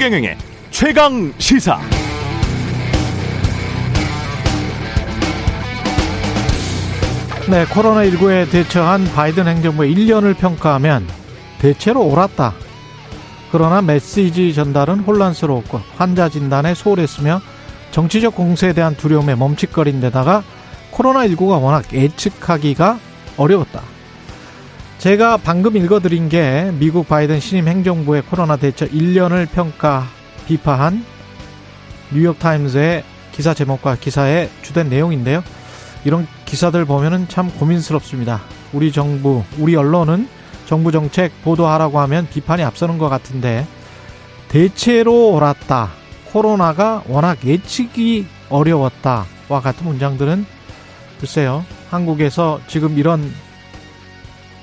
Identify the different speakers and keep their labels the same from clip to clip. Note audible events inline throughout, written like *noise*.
Speaker 1: 최경영의 최강 시사.
Speaker 2: 네, 코로나19에 대처한 바이든 행정부의 1년을 평가하면 대체로 옳았다. 그러나 메시지 전달은 혼란스러웠고 환자 진단에 소홀했으며 정치적 공세에 대한 두려움에 멈칫거린 데다가 코로나19가 워낙 예측하기가 어려웠다. 제가 방금 읽어드린 게 미국 바이든 신임 행정부의 코로나 대처 1년을 평가 비파한 뉴욕타임즈의 기사 제목과 기사의 주된 내용인데요. 이런 기사들 보면은 참 고민스럽습니다. 우리 정부, 우리 언론은 정부 정책 보도하라고 하면 비판이 앞서는 것 같은데 대체로 옳았다. 코로나가 워낙 예측이 어려웠다와 같은 문장들은 글쎄요. 한국에서 지금 이런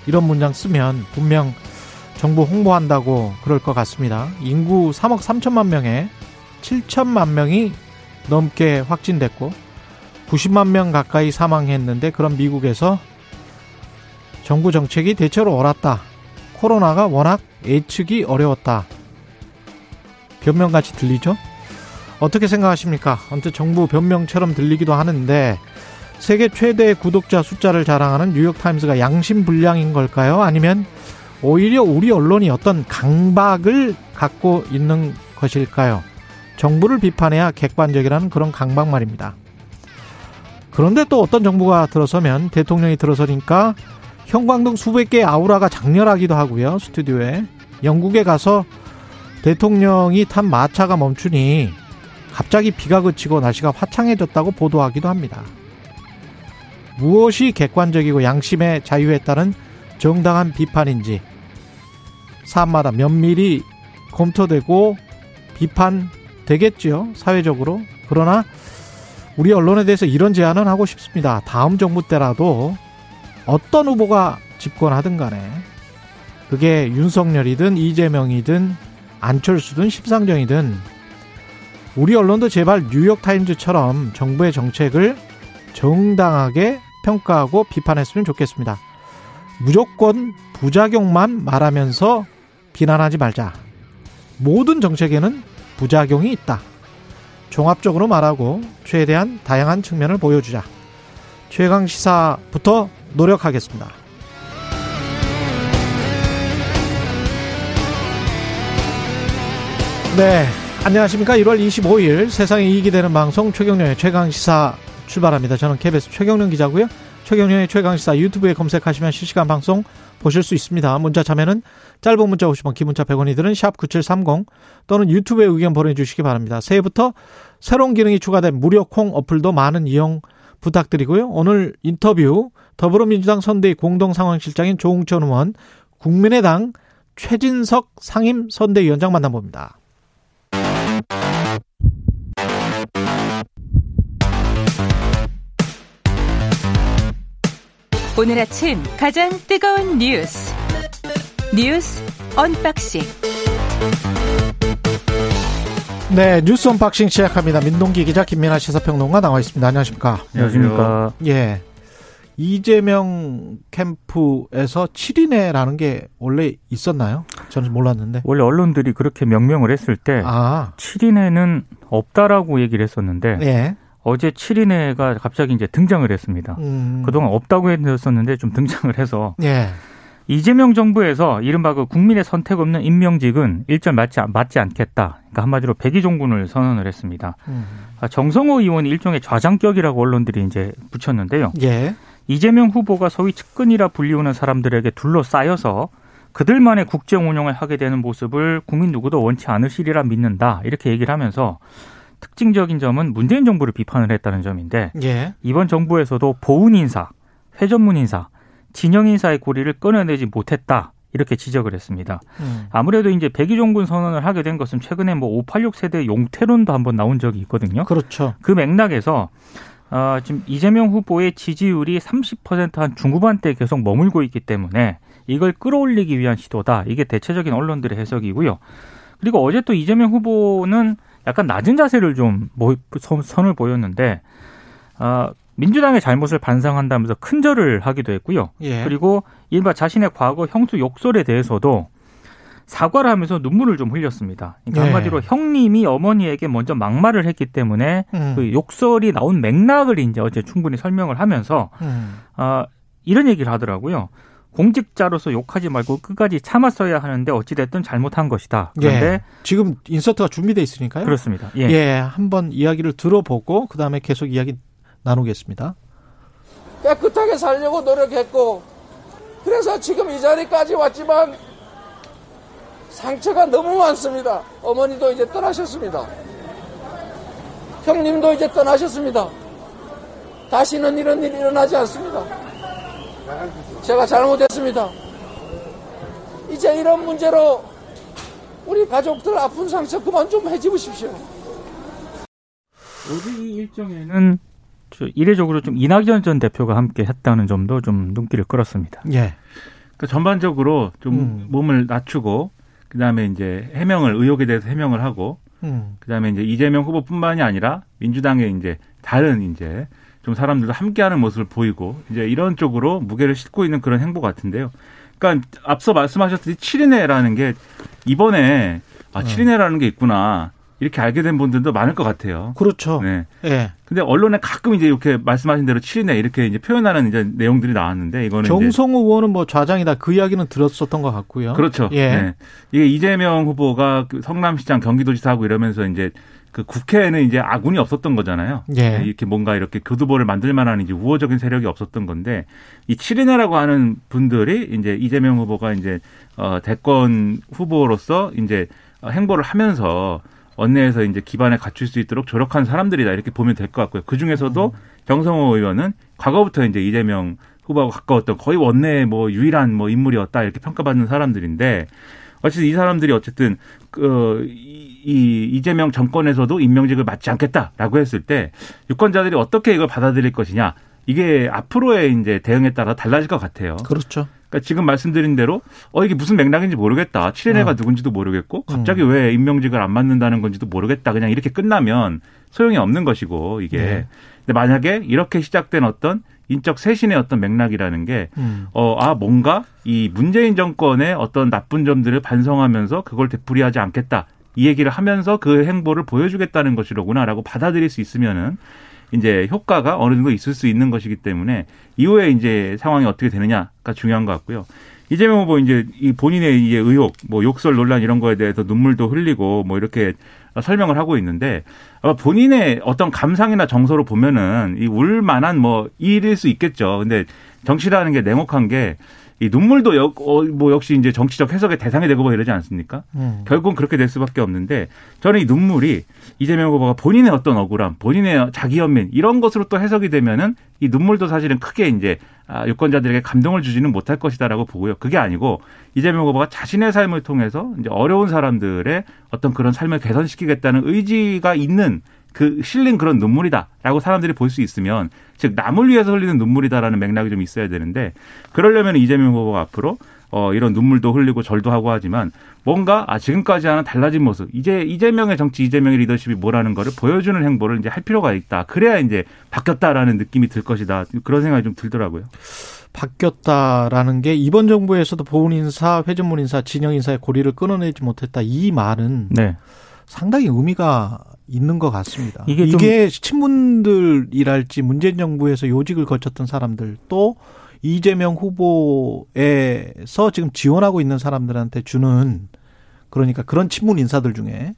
Speaker 2: 이런 문장 쓰면 분명 정부 홍보한다고 그럴 것 같습니다. 인구 3억 3천만 명에 7천만 명이 넘게 확진됐고 90만 명 가까이 사망했는데 그런 미국에서 정부 정책이 대체로 옳았다. 코로나가 워낙 예측이 어려웠다. 변명같이 들리죠? 어떻게 생각하십니까? 아무튼 정부 변명처럼 들리기도 하는데 세계 최대 구독자 숫자를 자랑하는 뉴욕타임스가 양심 불량인 걸까요? 아니면 오히려 우리 언론이 어떤 강박을 갖고 있는 것일까요? 정부를 비판해야 객관적이라는 그런 강박 말입니다. 그런데 또 어떤 정부가 들어서면 대통령이 들어서니까 형광등 수백 개의 아우라가 장렬하기도 하고요. 스튜디오에 영국에 가서 대통령이 탄 마차가 멈추니 갑자기 비가 그치고 날씨가 화창해졌다고 보도하기도 합니다. 무엇이 객관적이고 양심의 자유에 따른 정당한 비판인지 사안마다 면밀히 검토되고 비판되겠지요. 사회적으로. 그러나 우리 언론에 대해서 이런 제안은 하고 싶습니다. 다음 정부 때라도 어떤 후보가 집권하든 간에 그게 윤석열이든 이재명이든 안철수든 심상정이든 우리 언론도 제발 뉴욕타임즈처럼 정부의 정책을 정당하게 평가하고 비판했으면 좋겠습니다. 무조건 부작용만 말하면서 비난하지 말자. 모든 정책에는 부작용이 있다. 종합적으로 말하고 최대한 다양한 측면을 보여주자. 최강 시사부터 노력하겠습니다. 네. 안녕하십니까. 1월 25일 세상에 이익이 되는 방송 최경련의 최강 시사 출발합니다. 저는 KBS 최경련 기자고요. 최경련의 최강시사 유튜브에 검색하시면 실시간 방송 보실 수 있습니다. 문자 참여는 짧은 문자 50원, 기문자 100원이 드는 샵9730 또는 유튜브에 의견 보내주시기 바랍니다. 새해부터 새로운 기능이 추가된 무료 콩 어플도 많은 이용 부탁드리고요. 오늘 인터뷰 더불어민주당 선대위 공동상황실장인 조웅천 의원, 국민의당 최진석 상임 선대위원장 만나봅니다.
Speaker 3: 오늘 아침 가장 뜨거운 뉴스 뉴스 언박싱
Speaker 2: 네 뉴스 언박싱 시작합니다. 민동기 기자 김민아 시사평론가 나와 있습니다. 안녕하십니까?
Speaker 4: 안녕하십니까?
Speaker 2: 예. 이재명 캠프에서 7인회라는 게 원래 있었나요? 저는 몰랐는데.
Speaker 4: 원래 언론들이 그렇게 명명을 했을 때 아. 7인회는 없다라고 얘기를 했었는데 예. 어제 7인회가 갑자기 이제 등장을 했습니다. 음. 그동안 없다고 했었는데 좀 등장을 해서 예. 이재명 정부에서 이른바 그 국민의 선택 없는 임명직은 일절 맞지, 맞지 않겠다. 그러니까 한마디로 백의종군을 선언을 했습니다. 음. 아, 정성호 의원이 일종의 좌장격이라고 언론들이 이제 붙였는데요. 예. 이재명 후보가 소위 측근이라 불리우는 사람들에게 둘러싸여서 그들만의 국정 운영을 하게 되는 모습을 국민 누구도 원치 않으시리라 믿는다. 이렇게 얘기를 하면서 특징적인 점은 문재인 정부를 비판을 했다는 점인데 예. 이번 정부에서도 보훈 인사, 회전문 인사, 진영 인사의 고리를 끊어내지 못했다. 이렇게 지적을 했습니다. 음. 아무래도 이제 백의종군 선언을 하게 된 것은 최근에 뭐 586 세대 용태론도 한번 나온 적이 있거든요.
Speaker 2: 그렇죠.
Speaker 4: 그 맥락에서 어, 지금 이재명 후보의 지지율이 30%한 중후반대에 계속 머물고 있기 때문에 이걸 끌어올리기 위한 시도다. 이게 대체적인 언론들의 해석이고요. 그리고 어제 또 이재명 후보는 약간 낮은 자세를 좀 선을 보였는데 어, 민주당의 잘못을 반성한다면서 큰 절을 하기도 했고요. 예. 그리고 일바 자신의 과거 형수 욕설에 대해서도 사과를 하면서 눈물을 좀 흘렸습니다. 그러니까 네. 한마디로 형님이 어머니에게 먼저 막말을 했기 때문에 음. 그 욕설이 나온 맥락을 이제 어제 충분히 설명을 하면서 음. 어, 이런 얘기를 하더라고요. 공직자로서 욕하지 말고 끝까지 참았어야 하는데 어찌됐든 잘못한 것이다. 그런데 예.
Speaker 2: 지금 인서트가 준비돼 있으니까요.
Speaker 4: 그렇습니다.
Speaker 2: 예. 예, 한번 이야기를 들어보고 그다음에 계속 이야기 나누겠습니다.
Speaker 5: 깨끗하게 살려고 노력했고 그래서 지금 이 자리까지 왔지만 상처가 너무 많습니다. 어머니도 이제 떠나셨습니다. 형님도 이제 떠나셨습니다. 다시는 이런 일이 일어나지 않습니다. 제가 잘못했습니다. 이제 이런 문제로 우리 가족들 아픈 상처 그만 좀 해집으십시오.
Speaker 4: 우리 일정에는 이례적으로 좀 이낙연 전 대표가 함께 했다는 점도 좀 눈길을 끌었습니다.
Speaker 6: 예. 그러니까 전반적으로 좀 음. 몸을 낮추고 그다음에 이제 해명을 의혹에 대해서 해명을 하고 음. 그다음에 이제 이재명 후보뿐만이 아니라 민주당의 이제 다른 이제 좀 사람들도 함께하는 모습을 보이고 이제 이런 쪽으로 무게를 싣고 있는 그런 행보 같은데요. 그러니까 앞서 말씀하셨듯이 7인회라는 게 이번에 아 7인회라는 게 있구나. 이렇게 알게 된 분들도 많을 것 같아요.
Speaker 2: 그렇죠. 네. 네.
Speaker 6: 근데 언론에 가끔 이제 이렇게 말씀하신 대로 7인회 이렇게 이제 표현하는 이제 내용들이 나왔는데 이거는
Speaker 2: 정성호 의원은 뭐 좌장이다 그 이야기는 들었었던 것 같고요.
Speaker 6: 그렇죠. 예. 네. 이게 이재명 후보가 그 성남시장 경기도지사하고 이러면서 이제 그 국회에는 이제 아군이 없었던 거잖아요. 예. 이렇게 뭔가 이렇게 교두보를 만들 만한 이제 우호적인 세력이 없었던 건데 이 7인회라고 하는 분들이 이제 이재명 후보가 이제 어 대권 후보로서 이제 행보를 하면서 원내에서 이제 기반을 갖출 수 있도록 조력한 사람들이다 이렇게 보면 될 것 같고요. 그 중에서도 음. 정성호 의원은 과거부터 이제 이재명 후보하고 가까웠던 거의 원내의 뭐 유일한 뭐 인물이었다 이렇게 평가받는 사람들인데 어쨌든 이 사람들이 어쨌든 그 이 이재명 정권에서도 임명직을 맡지 않겠다라고 했을 때 유권자들이 어떻게 이걸 받아들일 것이냐 이게 앞으로의 이제 대응에 따라 달라질 것 같아요.
Speaker 2: 그렇죠.
Speaker 6: 그러니까 지금 말씀드린 대로 어 이게 무슨 맥락인지 모르겠다. 7인회가 어. 누군지도 모르겠고 갑자기 음. 왜 임명직을 안 맡는다는 건지도 모르겠다. 그냥 이렇게 끝나면 소용이 없는 것이고 이게. 네. 근데 만약에 이렇게 시작된 어떤 인적 쇄신의 어떤 맥락이라는 게, 음. 어, 아, 뭔가 이 문재인 정권의 어떤 나쁜 점들을 반성하면서 그걸 되풀이하지 않겠다. 이 얘기를 하면서 그 행보를 보여주겠다는 것이로구나라고 받아들일 수 있으면은 이제 효과가 어느 정도 있을 수 있는 것이기 때문에 이후에 이제 상황이 어떻게 되느냐가 중요한 것 같고요. 이재명 후보 이제 이 본인의 이제 의혹, 뭐 욕설 논란 이런 거에 대해서 눈물도 흘리고 뭐 이렇게 설명을 하고 있는데 아마 본인의 어떤 감상이나 정서로 보면은 이 울만한 뭐 일일 수 있겠죠. 근데 정치라는 게 냉혹한 게 이 눈물도 역, 어, 뭐 역시 이제 정치적 해석의 대상이 되고 뭐 이러지 않습니까? 음. 결국은 그렇게 될 수밖에 없는데 저는 이 눈물이 이재명 후보가 본인의 어떤 억울함, 본인의 자기 연민 이런 것으로 또 해석이 되면은 이 눈물도 사실은 크게 이제 아, 유권자들에게 감동을 주지는 못할 것이다라고 보고요. 그게 아니고 이재명 후보가 자신의 삶을 통해서 이제 어려운 사람들의 어떤 그런 삶을 개선시키겠다는 의지가 있는 그 실린 그런 눈물이다라고 사람들이 볼 수 있으면 즉 남을 위해서 흘리는 눈물이다라는 맥락이 좀 있어야 되는데 그러려면 이재명 후보가 앞으로 어 이런 눈물도 흘리고 절도 하고 하지만 뭔가 아 지금까지와는 달라진 모습 이제 이재명의 정치 이재명의 리더십이 뭐라는 거를 보여주는 행보를 이제 할 필요가 있다 그래야 이제 바뀌었다라는 느낌이 들 것이다 그런 생각이 좀 들더라고요.
Speaker 2: 바뀌었다라는 게 이번 정부에서도 보훈 인사, 회전문 인사, 진영 인사의 고리를 끊어내지 못했다 이 말은 네. 상당히 의미가 있는 것 같습니다. 이게, 이게 친문들이랄지 문재인 정부에서 요직을 거쳤던 사람들 또 이재명 후보에서 지금 지원하고 있는 사람들한테 주는 그러니까 그런 친문 인사들 중에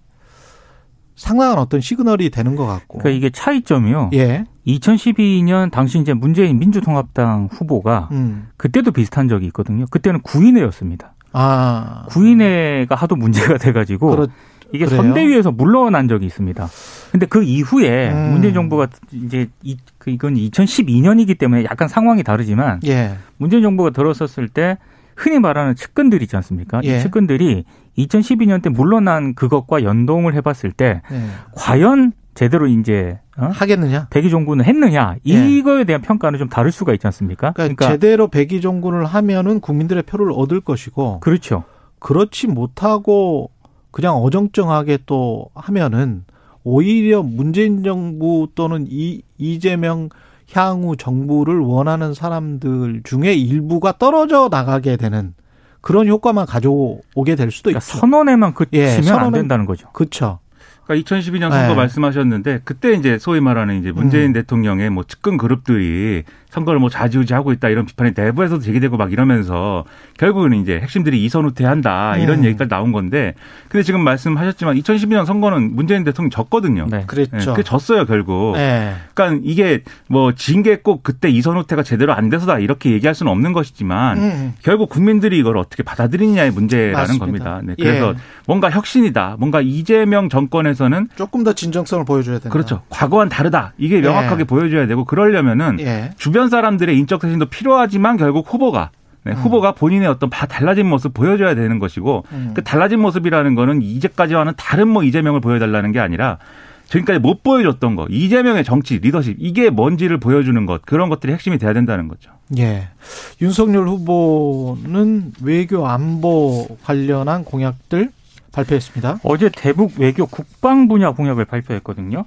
Speaker 2: 상당한 어떤 시그널이 되는 것 같고.
Speaker 4: 그러니까 이게 차이점이요. 예. 2012년 당시 이제 문재인 민주통합당 후보가 음. 그때도 비슷한 적이 있거든요. 그때는 구인회였습니다. 아. 구인회가 하도 문제가 돼가지고 그렇, 이게 그래요? 선대위에서 물러난 적이 있습니다. 근데 그 이후에 음. 문재인 정부가 이제 이, 그 이건 2012년이기 때문에 약간 상황이 다르지만 예. 문재인 정부가 들어섰을 때 흔히 말하는 측근들 있지 않습니까? 예. 이 측근들이 2012년 때 물러난 그것과 연동을 해봤을 때 예. 과연 제대로 이제
Speaker 2: 어? 하겠느냐?
Speaker 4: 백의 종군을 했느냐? 예. 이거에 대한 평가는 좀 다를 수가 있지 않습니까?
Speaker 2: 그러니까, 그러니까 제대로 백의 종군을 하면은 국민들의 표를 얻을 것이고
Speaker 4: 그렇죠.
Speaker 2: 그렇지 못하고 그냥 어정쩡하게 또 하면은 오히려 문재인 정부 또는 이, 이재명 향후 정부를 원하는 사람들 중에 일부가 떨어져 나가게 되는 그런 효과만 가져오게 될 수도 그러니까
Speaker 4: 있죠. 선언에만 그치면 예, 선언은, 안 된다는 거죠.
Speaker 2: 그렇죠.
Speaker 6: 그러니까 2012년 선거 네. 말씀하셨는데 그때 이제 소위 말하는 이제 문재인 음. 대통령의 뭐 측근 그룹들이 선거를 뭐 좌지우지하고 있다 이런 비판이 내부에서도 제기되고 막 이러면서 결국은 이제 핵심들이 이선 후퇴한다 이런 음. 얘기까지 나온 건데 근데 지금 말씀하셨지만 2012년 선거는 문재인 대통령 졌거든요. 네.
Speaker 2: 그랬죠. 네,
Speaker 6: 그 졌어요 결국. 네. 그러니까 이게 뭐 진 게 꼭 그때 이선 후퇴가 제대로 안 돼서다 이렇게 얘기할 수는 없는 것이지만 음. 결국 국민들이 이걸 어떻게 받아들이느냐의 문제라는 맞습니다. 겁니다. 네. 그래서 예. 뭔가 혁신이다. 뭔가 이재명 정권에서는
Speaker 2: 조금 더 진정성을 보여줘야 된다.
Speaker 6: 그렇죠. 과거와는 다르다. 이게 명확하게 예. 보여줘야 되고 그러려면은 예. 주변 주변 사람들의 인적 대신도 필요하지만 결국 후보가 네, 음. 후보가 본인의 어떤 달라진 모습 보여줘야 되는 것이고 음. 그 달라진 모습이라는 거는 이제까지와는 다른 뭐 이재명을 보여달라는 게 아니라 지금까지 못 보여줬던 거 이재명의 정치 리더십 이게 뭔지를 보여주는 것 그런 것들이 핵심이 돼야 된다는 거죠.
Speaker 2: 예. 윤석열 후보는 외교 안보 관련한 공약들 발표했습니다.
Speaker 4: 어제 대북 외교 국방 분야 공약을 발표했거든요.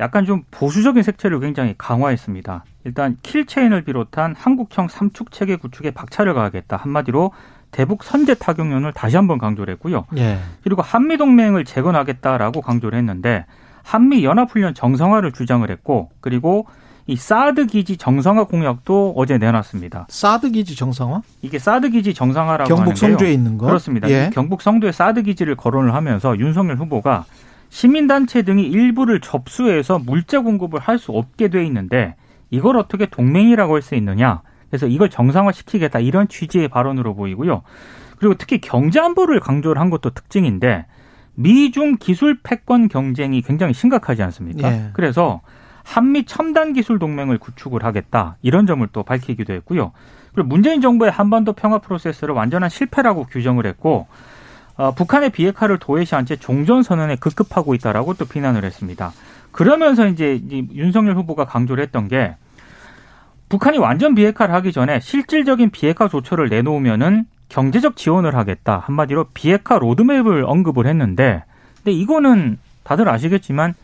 Speaker 4: 약간 좀 보수적인 색채를 굉장히 강화했습니다. 일단 킬체인을 비롯한 한국형 삼축 체계 구축에 박차를 가하겠다. 한마디로 대북 선제 타격론을 다시 한번 강조를 했고요. 예. 그리고 한미 동맹을 재건하겠다라고 강조를 했는데 한미 연합훈련 정상화를 주장을 했고 그리고 이 사드 기지 정상화 공약도 어제 내놨습니다.
Speaker 2: 사드 기지 정상화?
Speaker 4: 이게 사드 기지 정상화라고
Speaker 2: 경북 성주에 있는 거?
Speaker 4: 그렇습니다. 예. 경북 성주에 사드 기지를 거론을 하면서 윤석열 후보가 시민단체 등이 일부를 접수해서 물자 공급을 할 수 없게 돼 있는데 이걸 어떻게 동맹이라고 할 수 있느냐. 그래서 이걸 정상화시키겠다 이런 취지의 발언으로 보이고요. 그리고 특히 경제 안보를 강조를 한 것도 특징인데 미중 기술 패권 경쟁이 굉장히 심각하지 않습니까? 예. 그래서 한미 첨단 기술 동맹을 구축을 하겠다 이런 점을 또 밝히기도 했고요. 그리고 문재인 정부의 한반도 평화 프로세스를 완전한 실패라고 규정을 했고 어, 북한의 비핵화를 도외시한 채 종전 선언에 급급하고 있다라고 또 비난을 했습니다. 그러면서 이제 윤석열 후보가 강조를 했던 게 북한이 완전 비핵화를 하기 전에 실질적인 비핵화 조처를 내놓으면은 경제적 지원을 하겠다. 한마디로 비핵화 로드맵을 언급을 했는데 근데 이거는 다들 아시겠지만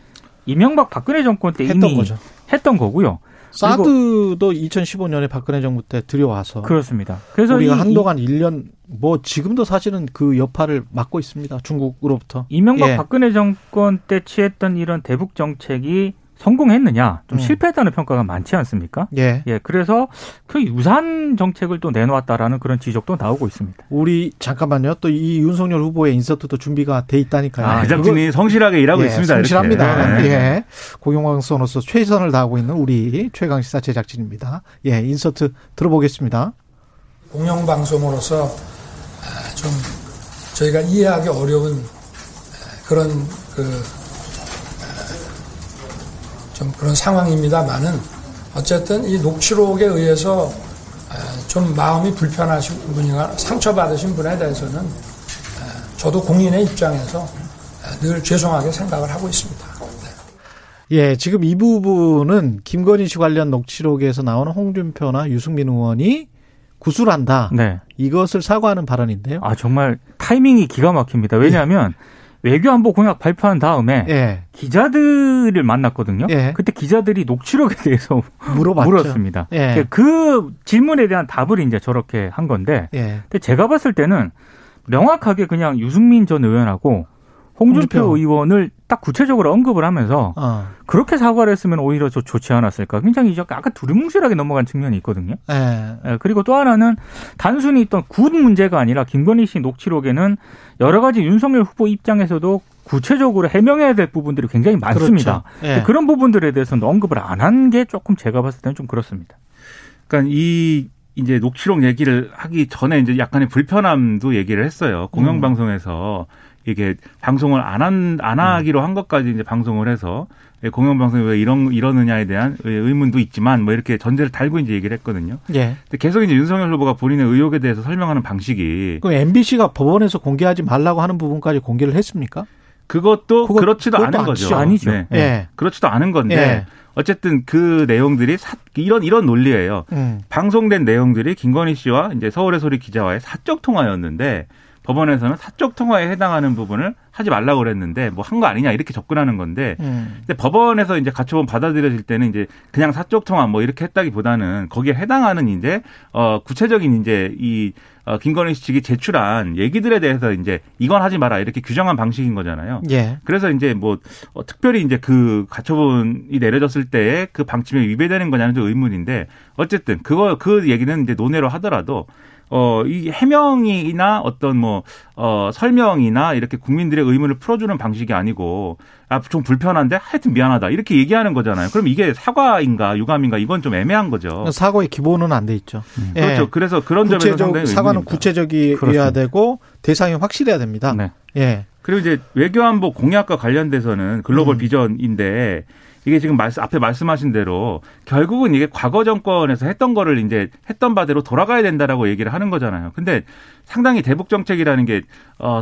Speaker 4: 이명박 박근혜 정권 때 이미 거죠. 했던 거고요.
Speaker 2: 사드도 2015년에 박근혜 정부 때 들여와서
Speaker 4: 그렇습니다.
Speaker 2: 그래서 우리가 이, 한동안 1년 뭐 지금도 사실은 그 여파를 맡고 있습니다. 중국으로부터.
Speaker 4: 이명박 예. 박근혜 정권 때 취했던 이런 대북 정책이 성공했느냐 좀 음. 실패했다는 평가가 많지 않습니까? 예. 예. 그래서 그 유사한 정책을 또 내놓았다라는 그런 지적도 나오고 있습니다.
Speaker 2: 우리 잠깐만요. 또 이 윤석열 후보의 인서트도 준비가 돼 있다니까요.
Speaker 6: 아, 제작진이 성실하게 일하고
Speaker 2: 예,
Speaker 6: 있습니다.
Speaker 2: 성실합니다. 네. 예. 공영방송으로서 최선을 다하고 있는 우리 최강 시사 제작진입니다. 예, 인서트 들어보겠습니다.
Speaker 7: 공영방송으로서 아, 좀 저희가 이해하기 어려운 아, 그런 그 좀 그런 상황입니다만은 어쨌든 이 녹취록에 의해서 좀 마음이 불편하신 분이나 상처받으신 분에 대해서는 저도 국민의 입장에서 늘 죄송하게 생각을 하고 있습니다.
Speaker 2: 네. 예, 지금 이 부분은 김건희 씨 관련 녹취록에서 나오는 홍준표나 유승민 의원이 구술한다. 네. 이것을 사과하는 발언인데요.
Speaker 4: 아, 정말 타이밍이 기가 막힙니다. 왜냐하면 예. 외교안보 공약 발표한 다음에 예. 기자들을 만났거든요. 예. 그때 기자들이 녹취록에 *laughs* 대해서 물어봤죠. 물었습니다. 예. 그 질문에 대한 답을 이제 저렇게 한 건데, 예. 근데 제가 봤을 때는 명확하게 그냥 유승민 전 의원하고 홍준표, 홍준표. 의원을 딱 구체적으로 언급을 하면서 어. 그렇게 사과를 했으면 오히려 저 좋지 않았을까. 굉장히 약간 두리뭉실하게 넘어간 측면이 있거든요. 예. 예. 그리고 또 하나는 단순히 있던 굿 문제가 아니라 김건희 씨 녹취록에는 여러 가지 윤석열 후보 입장에서도 구체적으로 해명해야 될 부분들이 굉장히 많습니다. 그렇죠. 예. 그런 부분들에 대해서는 언급을 안 한 게 조금 제가 봤을 때는 좀 그렇습니다.
Speaker 6: 그러니까 이 이제 녹취록 얘기를 하기 전에 이제 약간의 불편함도 얘기를 했어요. 공영방송에서 음. 이게 방송을 안 한, 안 하기로 한 것까지 이제 방송을 해서 공영방송이 왜 이런, 이러느냐에 대한 의문도 있지만 뭐 이렇게 전제를 달고 이제 얘기를 했거든요. 예. 근데 계속 이제 윤석열 후보가 본인의 의혹에 대해서 설명하는 방식이.
Speaker 2: 그 MBC가 법원에서 공개하지 말라고 하는 부분까지 공개를 했습니까?
Speaker 6: 그것도 그렇지도 않은 거죠.
Speaker 2: 아니죠.
Speaker 6: 네. 예. 그렇지도 않은 건데. 예. 어쨌든 그 내용들이 사, 이런 이런 논리예요. 음. 방송된 내용들이 김건희 씨와 이제 서울의 소리 기자와의 사적 통화였는데 법원에서는 사적 통화에 해당하는 부분을 하지 말라고 그랬는데 뭐 한 거 아니냐 이렇게 접근하는 건데 음. 근데 법원에서 이제 가처분 받아들여질 때는 이제 그냥 사적 통화 뭐 이렇게 했다기보다는 거기에 해당하는 이제 어 구체적인 이제 이 어, 김건희 씨 측이 제출한 얘기들에 대해서 이제 이건 하지 마라 이렇게 규정한 방식인 거잖아요. 예. 그래서 이제 뭐 어, 특별히 이제 그 가처분이 내려졌을 때에 그 방침에 위배되는 거냐는 좀 의문인데 어쨌든 그거 그 얘기는 이제 논외로 하더라도 어, 이 해명이나 어떤 뭐, 어, 설명이나 이렇게 국민들의 의문을 풀어주는 방식이 아니고, 아, 좀 불편한데 하여튼 미안하다. 이렇게 얘기하는 거잖아요. 그럼 이게 사과인가 유감인가 이건 좀 애매한 거죠.
Speaker 2: 사과의 기본은 안 돼 있죠.
Speaker 6: 음. 예. 그렇죠. 그래서 그런 점에서 상당히
Speaker 2: 사과는 구체적이어야 되고 대상이 확실해야 됩니다. 네.
Speaker 6: 예. 그리고 이제 외교안보 공약과 관련돼서는 글로벌 음. 비전인데 이게 지금 말씀, 앞에 말씀하신 대로 결국은 이게 과거 정권에서 했던 거를 이제 했던 바대로 돌아가야 된다라고 얘기를 하는 거잖아요. 근데 상당히 대북 정책이라는 게, 어,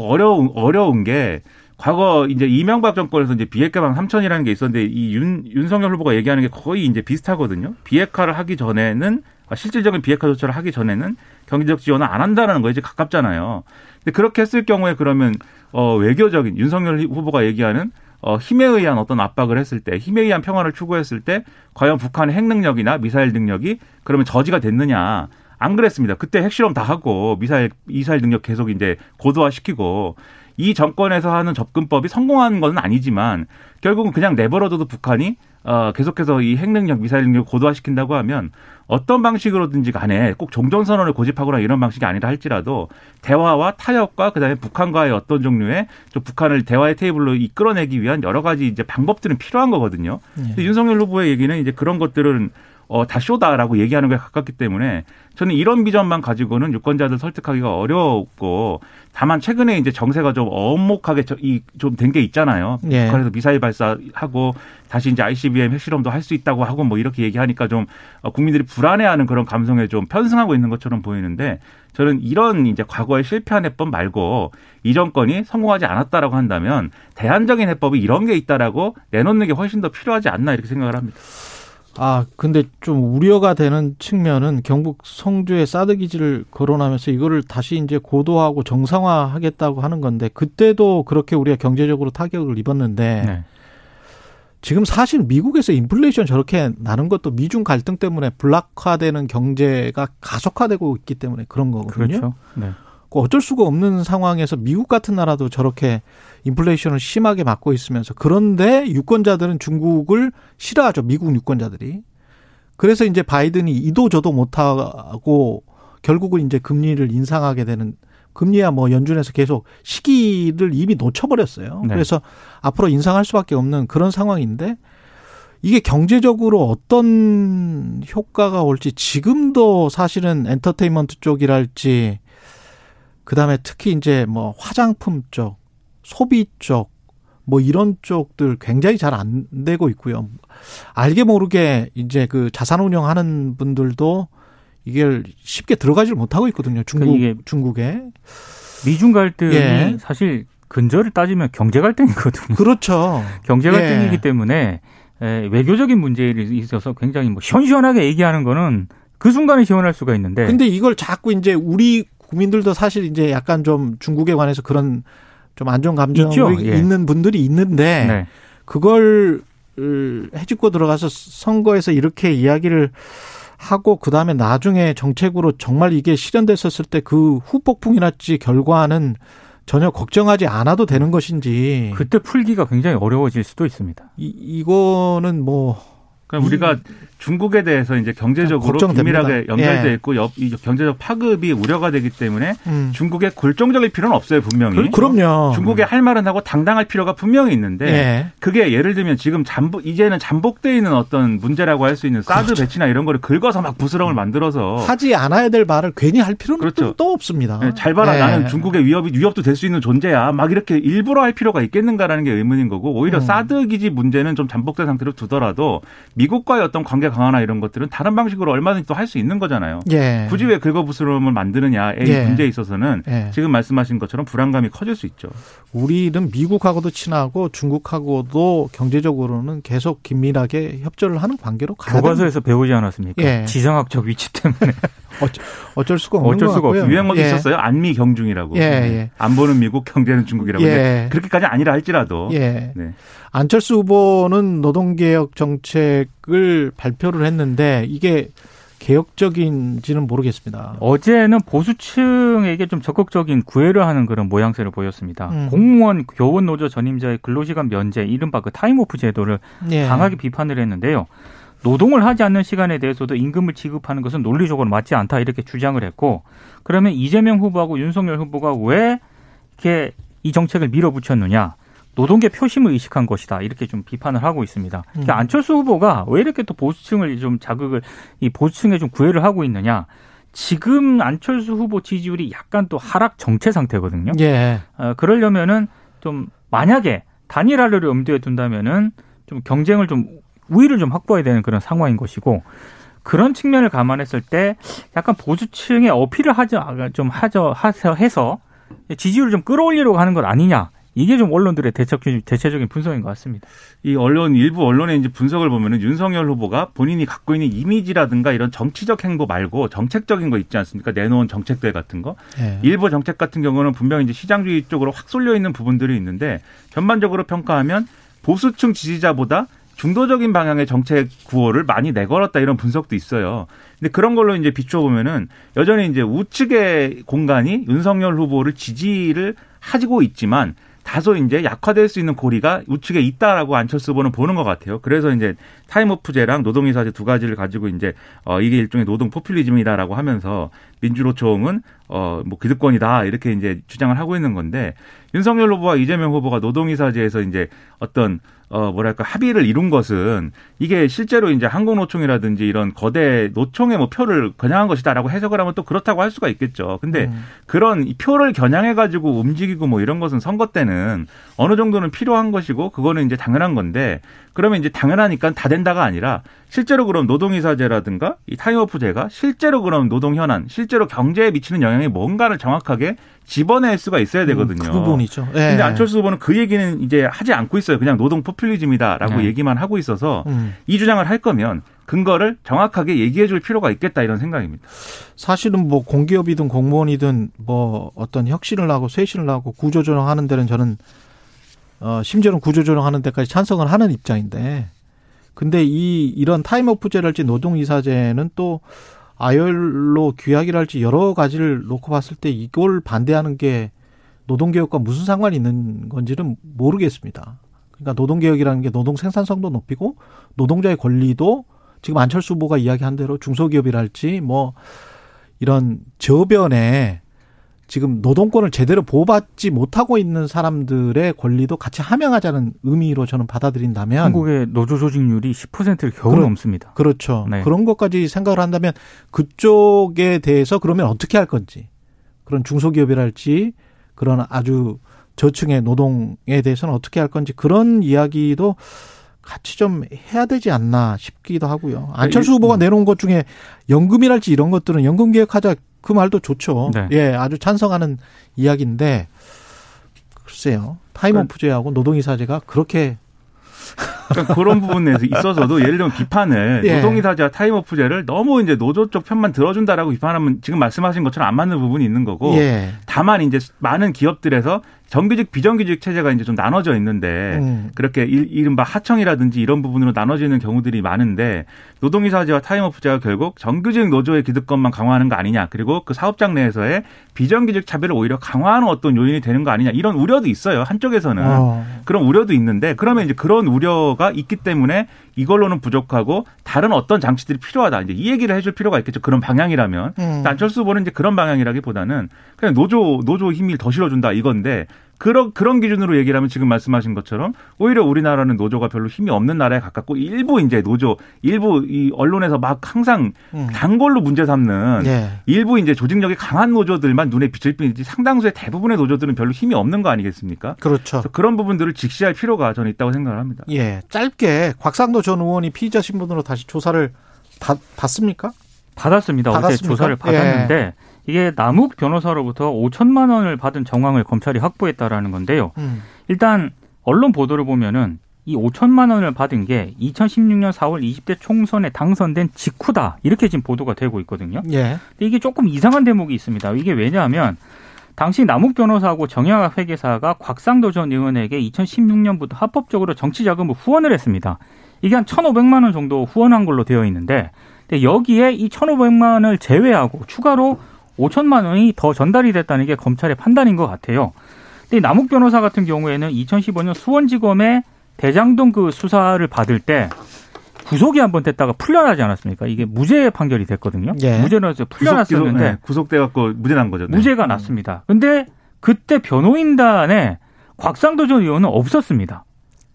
Speaker 6: 어려운, 어려운 게 과거 이제 이명박 정권에서 이제 비핵화방 3천이라는 게 있었는데 이 윤, 윤석열 후보가 얘기하는 게 거의 이제 비슷하거든요. 비핵화를 하기 전에는 아, 실질적인 비핵화 조처를 하기 전에는 경제적 지원을 안 한다는 거에 이제 가깝잖아요. 근데 그렇게 했을 경우에 그러면 어 외교적인 윤석열 후보가 얘기하는 어, 힘에 의한 어떤 압박을 했을 때, 힘에 의한 평화를 추구했을 때, 과연 북한의 핵 능력이나 미사일 능력이 그러면 저지가 됐느냐. 안 그랬습니다. 그때 핵실험 다 하고 미사일, 미사일 능력 계속 이제 고도화 시키고 이 정권에서 하는 접근법이 성공한 건 아니지만 결국은 그냥 내버려둬도 북한이 어, 계속해서 이 핵능력, 미사일 능력 고도화시킨다고 하면 어떤 방식으로든지 간에 꼭 종전선언을 고집하거나 이런 방식이 아니라 할지라도 대화와 타협과 그다음에 북한과의 어떤 종류의 좀 북한을 대화의 테이블로 이끌어내기 위한 여러 가지 이제 방법들은 필요한 거거든요. 네. 윤석열 후보의 얘기는 이제 그런 것들은 어, 다 쇼다라고 얘기하는 거에 가깝기 때문에 저는 이런 비전만 가지고는 유권자들 설득하기가 어렵고 다만 최근에 이제 정세가 좀 엄목하게 좀 된 게 있잖아요. 예. 북한에서 미사일 발사하고 다시 이제 ICBM 핵실험도 할 수 있다고 하고 뭐 이렇게 얘기하니까 좀 어, 국민들이 불안해하는 그런 감성에 좀 편승하고 있는 것처럼 보이는데 저는 이런 이제 과거에 실패한 해법 말고 이 정권이 성공하지 않았다라고 한다면 대안적인 해법이 이런 게 있다라고 내놓는 게 훨씬 더 필요하지 않나 이렇게 생각을 합니다.
Speaker 2: 아, 근데 좀 우려가 되는 측면은 경북 성주에 사드 기지를 거론하면서 이거를 다시 이제 고도하고 정상화하겠다고 하는 건데 그때도 그렇게 우리가 경제적으로 타격을 입었는데 네. 지금 사실 미국에서 인플레이션 저렇게 나는 것도 미중 갈등 때문에 블락화되는 경제가 가속화되고 있기 때문에 그런 거거든요. 그렇죠. 네. 그 어쩔 수가 없는 상황에서 미국 같은 나라도 저렇게 인플레이션을 심하게 맞고 있으면서 그런데 유권자들은 중국을 싫어하죠. 미국 유권자들이. 그래서 이제 바이든이 이도 저도 못하고 결국은 이제 금리를 인상하게 되는 금리야 뭐 연준에서 계속 시기를 이미 놓쳐버렸어요. 네. 그래서 앞으로 인상할 수밖에 없는 그런 상황인데 이게 경제적으로 어떤 효과가 올지 지금도 사실은 엔터테인먼트 쪽이랄지 그다음에 특히 이제 뭐 화장품 쪽, 소비 쪽, 뭐 이런 쪽들 굉장히 잘 안 되고 있고요. 알게 모르게 이제 그 자산 운영하는 분들도 이게 쉽게 들어가질 못하고 있거든요. 중국 그러니까 중국에
Speaker 4: 미중 갈등이 예. 사실 근저를 따지면 경제 갈등이거든요.
Speaker 2: 그렇죠. *laughs*
Speaker 4: 경제 갈등이기 예. 때문에 외교적인 문제에 있어서 굉장히 뭐 시원시원하게 얘기하는 거는 그 순간에 시원할 수가 있는데.
Speaker 2: 근데 이걸 자꾸 이제 우리 국민들도 사실 이제 약간 좀 중국에 관해서 그런 좀안 좋은 감정이 예. 있는 분들이 있는데 네. 그걸 해집고 들어가서 선거에서 이렇게 이야기를 하고 그다음에 나중에 정책으로 정말 이게 실현됐었을 때 그 후폭풍이랄지 결과는 전혀 걱정하지 않아도 되는 것인지
Speaker 4: 그때 풀기가 굉장히 어려워질 수도 있습니다.
Speaker 2: 이, 이거는 뭐
Speaker 6: 그러니까 우리가 중국에 대해서 이제 경제적으로 긴밀하게 연결돼 예. 있고 예. 이 경제적 파급이 우려가 되기 때문에 음. 중국에 굴종적일 필요는 없어요 분명히.
Speaker 2: 그, 럼요
Speaker 6: 중국에 할 말은 하고 당당할 필요가 분명히 있는데 예. 그게 예를 들면 지금 잠복 이제는 잠복돼 있는 어떤 문제라고 할 수 있는 사드 그렇죠. 배치나 이런 거를 긁어서 막 부스럼을 만들어서
Speaker 2: 하지 않아야 될 말을 괜히 할 필요는 그렇죠. 또 없습니다.
Speaker 6: 네, 잘 봐라 예. 나는 중국의 위협이 위협도 될 수 있는 존재야. 막 이렇게 일부러 할 필요가 있겠는가라는 게 의문인 거고 오히려 음. 사드 기지 문제는 좀 잠복된 상태로 두더라도 미국과의 어떤 관계 강화나 이런 것들은 다른 방식으로 얼마든지 또 할 수 있는 거잖아요. 예. 굳이 왜 긁어부스럼을 만드느냐의 예. 문제에 있어서는 예. 지금 말씀하신 것처럼 불안감이 커질 수 있죠.
Speaker 2: 우리는 미국하고도 친하고 중국하고도 경제적으로는 계속 긴밀하게 협조를 하는 관계로
Speaker 4: 가야 교과서에서 배우지 않았습니까? 예. 지정학적 위치 때문에. *laughs*
Speaker 2: 어쩔, 어쩔 수가 없는
Speaker 6: 어쩔 수가 없어요. 유행어도 예. 있었어요. 안미 경중이라고. 예, 예. 안보는 미국, 경제는 중국이라고. 예. 그렇게까지 아니라 할지라도. 예.
Speaker 2: 네. 안철수 후보는 노동개혁 정책을 발표를 했는데 이게 개혁적인지는 모르겠습니다.
Speaker 4: 어제는 보수층에게 좀 적극적인 구애를 하는 그런 모양새를 보였습니다. 음. 공무원 교원 노조 전임자의 근로시간 면제, 이른바 그 타임오프 제도를 예. 강하게 비판을 했는데요. 노동을 하지 않는 시간에 대해서도 임금을 지급하는 것은 논리적으로 맞지 않다 이렇게 주장을 했고 그러면 이재명 후보하고 윤석열 후보가 왜 이렇게 이 정책을 밀어붙였느냐? 노동계 표심을 의식한 것이다 이렇게 좀 비판을 하고 있습니다. 그러니까 음. 안철수 후보가 왜 이렇게 또 보수층을 좀 자극을 이 보수층에 좀 구애를 하고 있느냐? 지금 안철수 후보 지지율이 약간 또 하락 정체 상태거든요. 예. 어, 그러려면은 좀 만약에 단일화를 염두에 둔다면은 좀 경쟁을 좀 우위를 좀 확보해야 되는 그런 상황인 것이고 그런 측면을 감안했을 때 약간 보수층의 어필을 하죠 좀 하죠 하서 해서 지지율을 좀 끌어올리려고 하는 것 아니냐 이게 좀 언론들의 대책, 대체적인 분석인 것 같습니다.
Speaker 6: 이 언론, 일부 언론의 이제 분석을 보면은 윤석열 후보가 본인이 갖고 있는 이미지라든가 이런 정치적 행보 말고 정책적인 거 있지 않습니까? 내놓은 정책들 같은 거. 네. 일부 정책 같은 경우는 분명히 이제 시장주의 쪽으로 확 쏠려 있는 부분들이 있는데 전반적으로 평가하면 보수층 지지자보다 중도적인 방향의 정책 구호를 많이 내걸었다 이런 분석도 있어요. 근데 그런 걸로 이제 비춰 보면은 여전히 이제 우측의 공간이 윤석열 후보를 지지를 하지고 있지만 다소 이제 약화될 수 있는 고리가 우측에 있다라고 안철수 후보는 보는 것 같아요. 그래서 이제 타임오프제랑 노동이사제 두 가지를 가지고 이제 어 이게 일종의 노동 포퓰리즘이다라고 하면서 민주노총은 어뭐 기득권이다 이렇게 이제 주장을 하고 있는 건데 윤석열 후보와 이재명 후보가 노동이사제에서 이제 어떤 어 뭐랄까 합의를 이룬 것은 이게 실제로 이제 한국노총이라든지 이런 거대 노총의 뭐 표를 겨냥한 것이다라고 해석을 하면 또 그렇다고 할 수가 있겠죠. 근데 음. 그런 이 표를 겨냥해 가지고 움직이고 뭐 이런 것은 선거 때는 어느 정도는 필요한 것이고 그거는 이제 당연한 건데 그러면 이제 당연하니까 다 된다가 아니라 실제로 그럼 노동이사제라든가 이 타임오프제가 실제로 그럼 노동 현안, 실제로 경제에 미치는 영향이 뭔가를 정확하게 집어낼 수가 있어야 음, 되거든요. 그
Speaker 2: 부분이죠. 예.
Speaker 6: 근데 안철수 후보는 그 얘기는 이제 하지 않고 있어요. 그냥 노동 포퓰리즘이다라고 예. 얘기만 하고 있어서 음. 이 주장을 할 거면 근거를 정확하게 얘기해 줄 필요가 있겠다 이런 생각입니다.
Speaker 2: 사실은 뭐 공기업이든 공무원이든 뭐 어떤 혁신을 하고 쇄신을 하고 구조조정하는 데는 저는 어 심지어는 구조조정하는 데까지 찬성을 하는 입장인데 근데 이 이런 타임오프제랄지 노동이사제는 또 아열로 규약이랄지 여러 가지를 놓고 봤을 때 이걸 반대하는 게 노동개혁과 무슨 상관이 있는 건지는 모르겠습니다. 그러니까 노동개혁이라는 게 노동 생산성도 높이고 노동자의 권리도 지금 안철수 후보가 이야기한 대로 중소기업이랄지 뭐 이런 저변에 지금 노동권을 제대로 보호받지 못하고 있는 사람들의 권리도 같이 함양하자는 의미로 저는 받아들인다면
Speaker 4: 한국의 노조 조직률이 10%를 겨우 그러, 넘습니다.
Speaker 2: 그렇죠. 네. 그런 것까지 생각을 한다면 그쪽에 대해서 그러면 어떻게 할 건지 그런 중소기업이랄지 그런 아주 저층의 노동에 대해서는 어떻게 할 건지 그런 이야기도 같이 좀 해야 되지 않나 싶기도 하고요. 안철수 후보가 음. 내놓은 것 중에 연금이랄지 이런 것들은 연금 개혁하자 그 말도 좋죠. 네. 예, 아주 찬성하는 이야기인데 글쎄요. 타임오프제하고 노동이사제가 그렇게
Speaker 6: 그러니까 그런 부분에 있어서도 예를 들면 비판을 *laughs* 예. 노동이사제와 타임오프제를 너무 이제 노조 쪽 편만 들어준다라고 비판하면 지금 말씀하신 것처럼 안 맞는 부분이 있는 거고 예. 다만 이제 많은 기업들에서 정규직 비정규직 체제가 이제 좀 나눠져 있는데 음. 그렇게 이른바 하청이라든지 이런 부분으로 나눠지는 경우들이 많은데 노동이사제와 타임오프제가 결국 정규직 노조의 기득권만 강화하는 거 아니냐 그리고 그 사업장 내에서의 비정규직 차별을 오히려 강화하는 어떤 요인이 되는 거 아니냐 이런 우려도 있어요 한쪽에서는 어. 그런 우려도 있는데 그러면 이제 그런 우려가 있기 때문에 이걸로는 부족하고 다른 어떤 장치들이 필요하다. 이제 이 얘기를 해줄 필요가 있겠죠. 그런 방향이라면. 음. 안철수 후보는 이제 그런 방향이라기보다는 그냥 노조 노조 힘을 더 실어준다 이건데 그런 그런 기준으로 얘기를 하면 지금 말씀하신 것처럼 오히려 우리나라는 노조가 별로 힘이 없는 나라에 가깝고 일부 이제 노조 일부 이 언론에서 막 항상 음. 단골로 문제 삼는 예. 일부 이제 조직력이 강한 노조들만 눈에 비칠 뿐이지 상당수의 대부분의 노조들은 별로 힘이 없는 거 아니겠습니까?
Speaker 2: 그렇죠.
Speaker 6: 그런 부분들을 직시할 필요가 저는 있다고 생각을 합니다.
Speaker 2: 예, 짧게 곽상도 전 의원이 피의자 신분으로 다시 조사를 받, 받습니까?
Speaker 4: 받았습니다. 받았습니까? 어제 조사를 받았는데. 예. 이게 남욱 변호사로부터 5천만 원을 받은 정황을 검찰이 확보했다라는 건데요. 음. 일단 언론 보도를 보면은 이 5천만 원을 받은 게 2016년 4월 20대 총선에 당선된 직후다. 이렇게 지금 보도가 되고 있거든요. 예. 근데 이게 조금 이상한 대목이 있습니다. 이게 왜냐하면 당시 남욱 변호사하고 정영학 회계사가 곽상도 전 의원에게 2016년부터 합법적으로 정치 자금을 후원을 했습니다. 이게 한 1,500만 원 정도 후원한 걸로 되어 있는데 여기에 이 1,500만 원을 제외하고 추가로 5천만 원이 더 전달이 됐다는 게 검찰의 판단인 것 같아요. 근데 남욱 변호사 같은 경우에는 2015년 수원지검의 대장동 그 수사를 받을 때 구속이 한 번 됐다가 풀려나지 않았습니까? 이게 무죄 판결이 됐거든요. 예. 무죄로서 풀려났었는데 구속, 네.
Speaker 6: 구속돼 갖고 무죄 난 거죠.
Speaker 4: 네. 무죄가 음. 났습니다. 근데 그때 변호인단에 곽상도 전 의원은 없었습니다.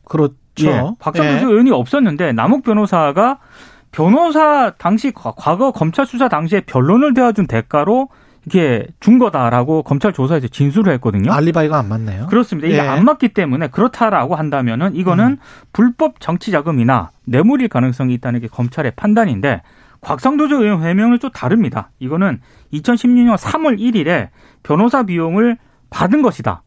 Speaker 2: 그렇죠. 예.
Speaker 4: 곽상도 전 예. 의원이 없었는데 남욱 변호사가 변호사 당시 과거 검찰 수사 당시에 변론을 대어준 대가로 이게 준 거다라고 검찰 조사에서 진술을 했거든요.
Speaker 2: 알리바이가 안 맞네요.
Speaker 4: 그렇습니다. 이게 예. 안 맞기 때문에 그렇다라고 한다면은 이거는 음. 불법 정치 자금이나 뇌물일 가능성이 있다는 게 검찰의 판단인데 곽상도조 의원 해명은 좀 다릅니다. 이거는 2016년 3월 1일에 변호사 비용을 받은 것이다.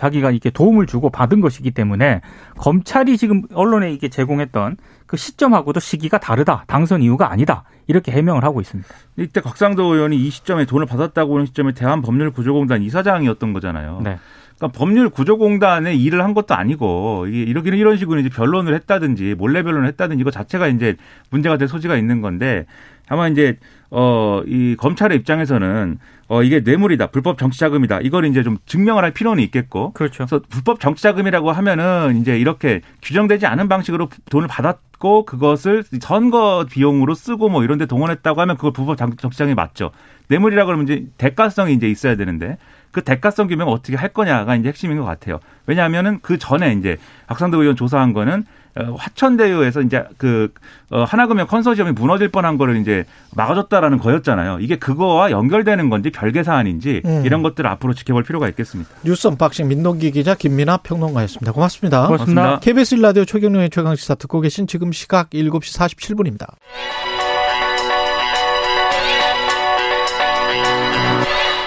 Speaker 4: 자기가 이렇게 도움을 주고 받은 것이기 때문에 검찰이 지금 언론에 이게 제공했던 그 시점하고도 시기가 다르다. 당선 이유가 아니다. 이렇게 해명을 하고 있습니다.
Speaker 6: 이때 곽상도 의원이 이 시점에 돈을 받았다고 하는 시점에 대한법률구조공단 이사장이었던 거잖아요. 네. 그러니까 법률 구조공단에 일을 한 것도 아니고 이게 이렇게 이런 식으로 이제 변론을 했다든지 몰래 변론을 했다든지 이거 자체가 이제 문제가 될 소지가 있는 건데 다만 이제 어 이 검찰의 입장에서는 어 이게 뇌물이다 불법 정치자금이다 이걸 이제 좀 증명을 할 필요는 있겠고
Speaker 4: 그렇죠.
Speaker 6: 그래서 불법 정치자금이라고 하면은 이제 이렇게 규정되지 않은 방식으로 돈을 받았고 그것을 선거 비용으로 쓰고 뭐 이런 데 동원했다고 하면 그걸 불법 정치자금이 맞죠. 뇌물이라고 그러면 이제 대가성이 이제 있어야 되는데 그 대가성 규명을 어떻게 할 거냐가 이제 핵심인 것 같아요. 왜냐하면은 그 전에 이제 곽상도 의원 조사한 거는 어, 화천대유에서 이제 그 어, 하나금융 컨소시엄이 무너질 뻔한 거를 이제 막아줬다라는 거였잖아요. 이게 그거와 연결되는 건지 별개 사안인지 음. 이런 것들을 앞으로 지켜볼 필요가 있겠습니다.
Speaker 2: 뉴스 언박싱 민동기 기자 김민아 평론가였습니다. 고맙습니다.
Speaker 4: 고맙습니다. 고맙습니다.
Speaker 2: KBS 라디오 최경영의 최강시사 듣고 계신 지금 시각 7시 47분입니다.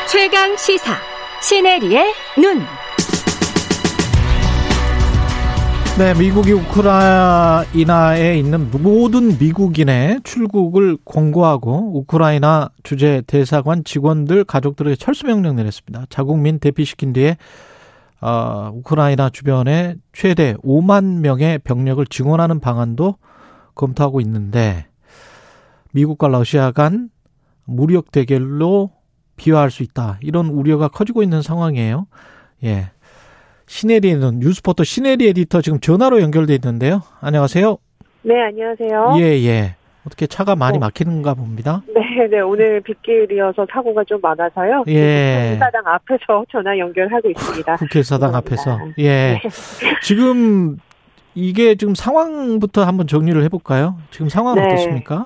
Speaker 3: 최강 시사 시네리의 눈.
Speaker 2: 네, 미국이 우크라이나에 있는 모든 미국인의 출국을 공고하고 우크라이나 주재 대사관 직원들 가족들에게 철수 명령 내렸습니다. 자국민 대피시킨 뒤에 어, 우크라이나 주변에 최대 5만 명의 병력을 증원하는 방안도 검토하고 있는데 미국과 러시아 간 무력 대결로 비화할 수 있다. 이런 우려가 커지고 있는 상황이에요. 예. 시네리는 뉴스포터 시네리 에디터 지금 전화로 연결돼 있는데요. 안녕하세요.
Speaker 8: 네, 안녕하세요.
Speaker 2: 예, 예. 어떻게 차가 많이 어. 막히는가 봅니다.
Speaker 8: 네, 네. 오늘 빗길이어서 사고가 좀 많아서요. 예. 국회의사당 앞에서 전화 연결하고 있습니다.
Speaker 2: 국회의사당 앞에서. 예. 네. 지금 이게 지금 상황부터 한번 정리를 해볼까요? 지금 상황 네. 어떻습니까?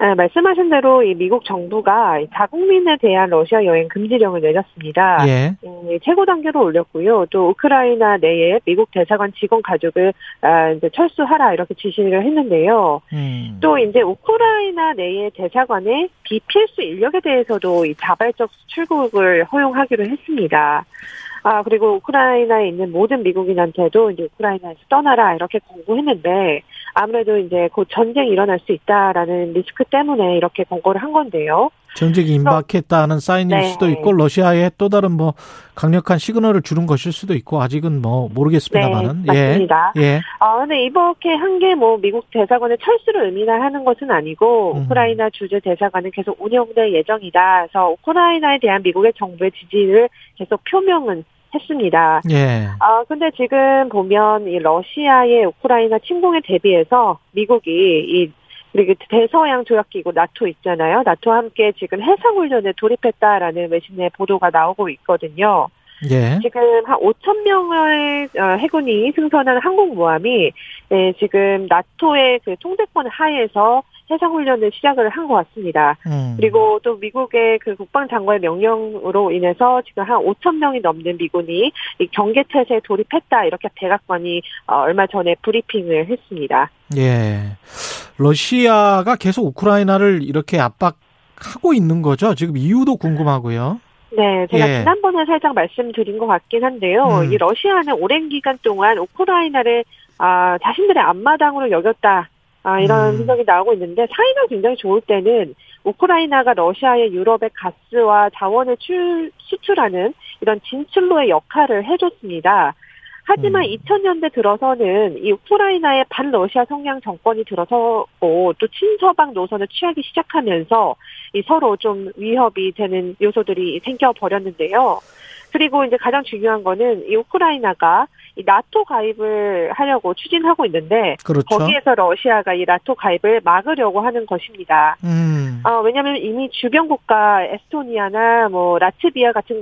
Speaker 8: 아, 말씀하신 대로 이 미국 정부가 자국민에 대한 러시아 여행 금지령을 내렸습니다. 예. 음, 최고 단계로 올렸고요. 또 우크라이나 내에 미국 대사관 직원 가족을 아, 이제 철수하라 이렇게 지시를 했는데요. 음. 또 이제 우크라이나 내의 대사관의 비필수 인력에 대해서도 이 자발적 출국을 허용하기로 했습니다. 아, 그리고 우크라이나에 있는 모든 미국인한테도 이제 우크라이나에서 떠나라 이렇게 공고했는데 아무래도 이제 곧 전쟁이 일어날 수 있다라는 리스크 때문에 이렇게 권고를 한 건데요.
Speaker 2: 전쟁이 임박했다는 사인일 네. 수도 있고 러시아에 또 다른 뭐 강력한 시그널을 주는 것일 수도 있고 아직은 뭐 모르겠습니다만은
Speaker 8: 네, 맞습니다. 예. 예. 아 근데 이렇게 한 게 뭐 미국 대사관의 철수를 의미하는 것은 아니고 음. 우크라이나 주재 대사관은 계속 운영될 예정이다. 그래서 우크라이나에 대한 미국의 정부의 지지를 계속 표명은 했습니다. 예. 아 근데 지금 보면 이 러시아의 우크라이나 침공에 대비해서 미국이 이 그리고 대서양 조약기구 나토 있잖아요. 나토와 함께 지금 해상훈련에 돌입했다라는 외신의 보도가 나오고 있거든요. 예. 지금 한 5천 명의 어, 해군이 승선한 항공모함이 네, 지금 나토의 그 통제권 하에서 해상 훈련을 시작을 한 것 같습니다. 음. 그리고 또 미국의 그 국방장관의 명령으로 인해서 지금 한 5천 명이 넘는 미군이 이 경계태세에 돌입했다 이렇게 백악관이 어, 얼마 전에 브리핑을 했습니다.
Speaker 2: 예. 러시아가 계속 우크라이나를 이렇게 압박하고 있는 거죠. 지금 이유도 궁금하고요.
Speaker 8: 네, 제가 예. 지난번에 살짝 말씀드린 것 같긴 한데요. 음. 이 러시아는 오랜 기간 동안 우크라이나를 아, 자신들의 앞마당으로 여겼다. 아, 이런 음. 분석이 나오고 있는데 사이가 굉장히 좋을 때는 우크라이나가 러시아의 유럽의 가스와 자원을 출, 수출하는 이런 진출로의 역할을 해줬습니다. 하지만 음. 2000년대 들어서는 이 우크라이나의 반러시아 성향 정권이 들어서고 또 친서방 노선을 취하기 시작하면서 이 서로 좀 위협이 되는 요소들이 생겨 버렸는데요. 그리고 이제 가장 중요한 거는 이 우크라이나가 이 나토 가입을 하려고 추진하고 있는데 그렇죠. 거기에서 러시아가 이 나토 가입을 막으려고 하는 것입니다. 음. 어, 왜냐하면 이미 주변 국가 에스토니아나 뭐 라트비아 같은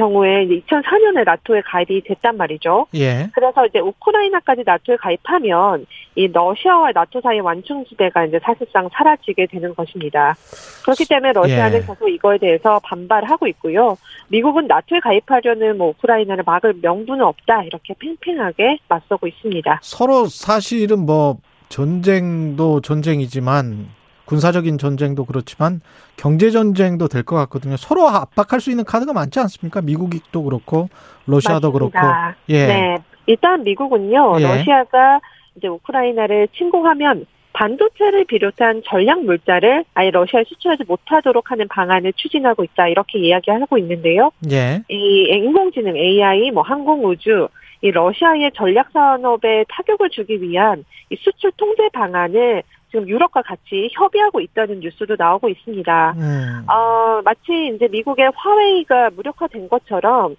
Speaker 8: 경우에 이제 2004년에 나토에 가입이 됐단 말이죠. 예. 그래서 이제 우크라이나까지 나토에 가입하면 이 러시아와 나토 사이 완충 지대가 이제 사실상 사라지게 되는 것입니다. 그렇기 때문에 러시아는 예. 계속 이거에 대해서 반발하고 있고요. 미국은 나토에 가입하려는 뭐 우크라이나를 막을 명분은 없다 이렇게 팽팽하게 맞서고 있습니다.
Speaker 2: 서로 사실은 뭐 전쟁도 전쟁이지만 군사적인 전쟁도 그렇지만 경제 전쟁도 될 것 같거든요. 서로 압박할 수 있는 카드가 많지 않습니까? 미국도 그렇고 러시아도 맞습니다. 그렇고.
Speaker 8: 예. 네. 일단 미국은요. 예. 러시아가 이제 우크라이나를 침공하면 반도체를 비롯한 전략 물자를 아예 러시아에 수출하지 못하도록 하는 방안을 추진하고 있다 이렇게 이야기하고 있는데요. 예. 이 인공지능 AI, 뭐 항공 우주, 이 러시아의 전략 산업에 타격을 주기 위한 이 수출 통제 방안을 지금 유럽과 같이 협의하고 있다는 뉴스도 나오고 있습니다. 음. 어, 마치 이제 미국의 화웨이가 무력화된 것처럼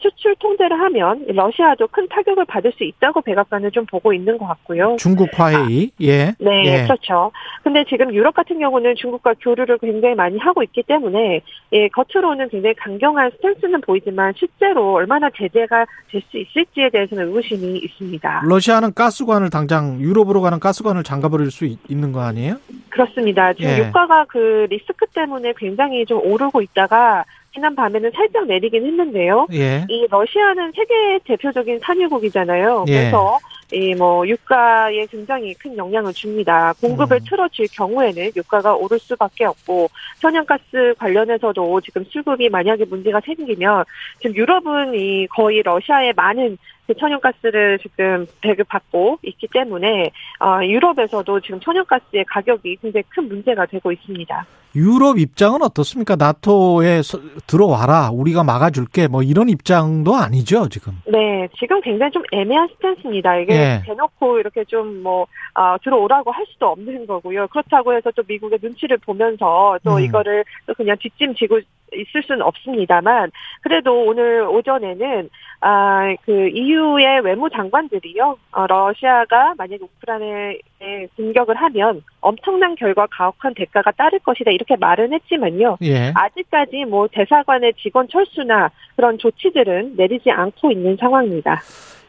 Speaker 8: 수출 통제를 하면 러시아도 큰 타격을 받을 수 있다고 백악관은 좀 보고 있는 것 같고요.
Speaker 2: 중국 화웨이, 아, 예.
Speaker 8: 네, 예. 그렇죠. 근데 지금 유럽 같은 경우는 중국과 교류를 굉장히 많이 하고 있기 때문에 예, 겉으로는 굉장히 강경한 스탠스는 보이지만 실제로 얼마나 제재가 될 수 있을지에 대해서는 의구심이 있습니다.
Speaker 2: 러시아는 가스관을 당장 유럽으로 가는 가스관을 잠가버릴 수 있 는 거 아니에요?
Speaker 8: 그렇습니다. 지금 예. 유가가 그 리스크 때문에 굉장히 좀 오르고 있다가 지난 밤에는 살짝 내리긴 했는데요. 예. 이 러시아는 세계 대표적인 산유국이잖아요. 예. 그래서 이 뭐 유가에 굉장히 큰 영향을 줍니다. 공급을 음. 틀어줄 경우에는 유가가 오를 수밖에 없고 천연가스 관련해서도 지금 수급이 만약에 문제가 생기면 지금 유럽은 이 거의 러시아의 많은 그 천연가스를 지금 배급받고 있기 때문에 어, 유럽에서도 지금 천연가스의 가격이 굉장히 큰 문제가 되고 있습니다.
Speaker 2: 유럽 입장은 어떻습니까? 나토에 들어와라, 우리가 막아줄게, 뭐 이런 입장도 아니죠, 지금.
Speaker 8: 네, 지금 굉장히 좀 애매한 스탠스입니다. 이게 네. 대놓고 이렇게 좀뭐 어, 들어오라고 할 수도 없는 거고요. 그렇다고 해서 또 미국의 눈치를 보면서 또 음. 이거를 또 그냥 뒷짐지고 있을 수는 없습니다만 그래도 오늘 오전에는 아그 EU 의 외무 장관들이요 어, 러시아가 만약 우크라이나에 공격을 하면 엄청난 결과 가혹한 대가가 따를 것이다 이렇게 말은 했지만요 예. 아직까지 뭐 대사관의 직원 철수나 그런 조치들은 내리지 않고 있는 상황입니다.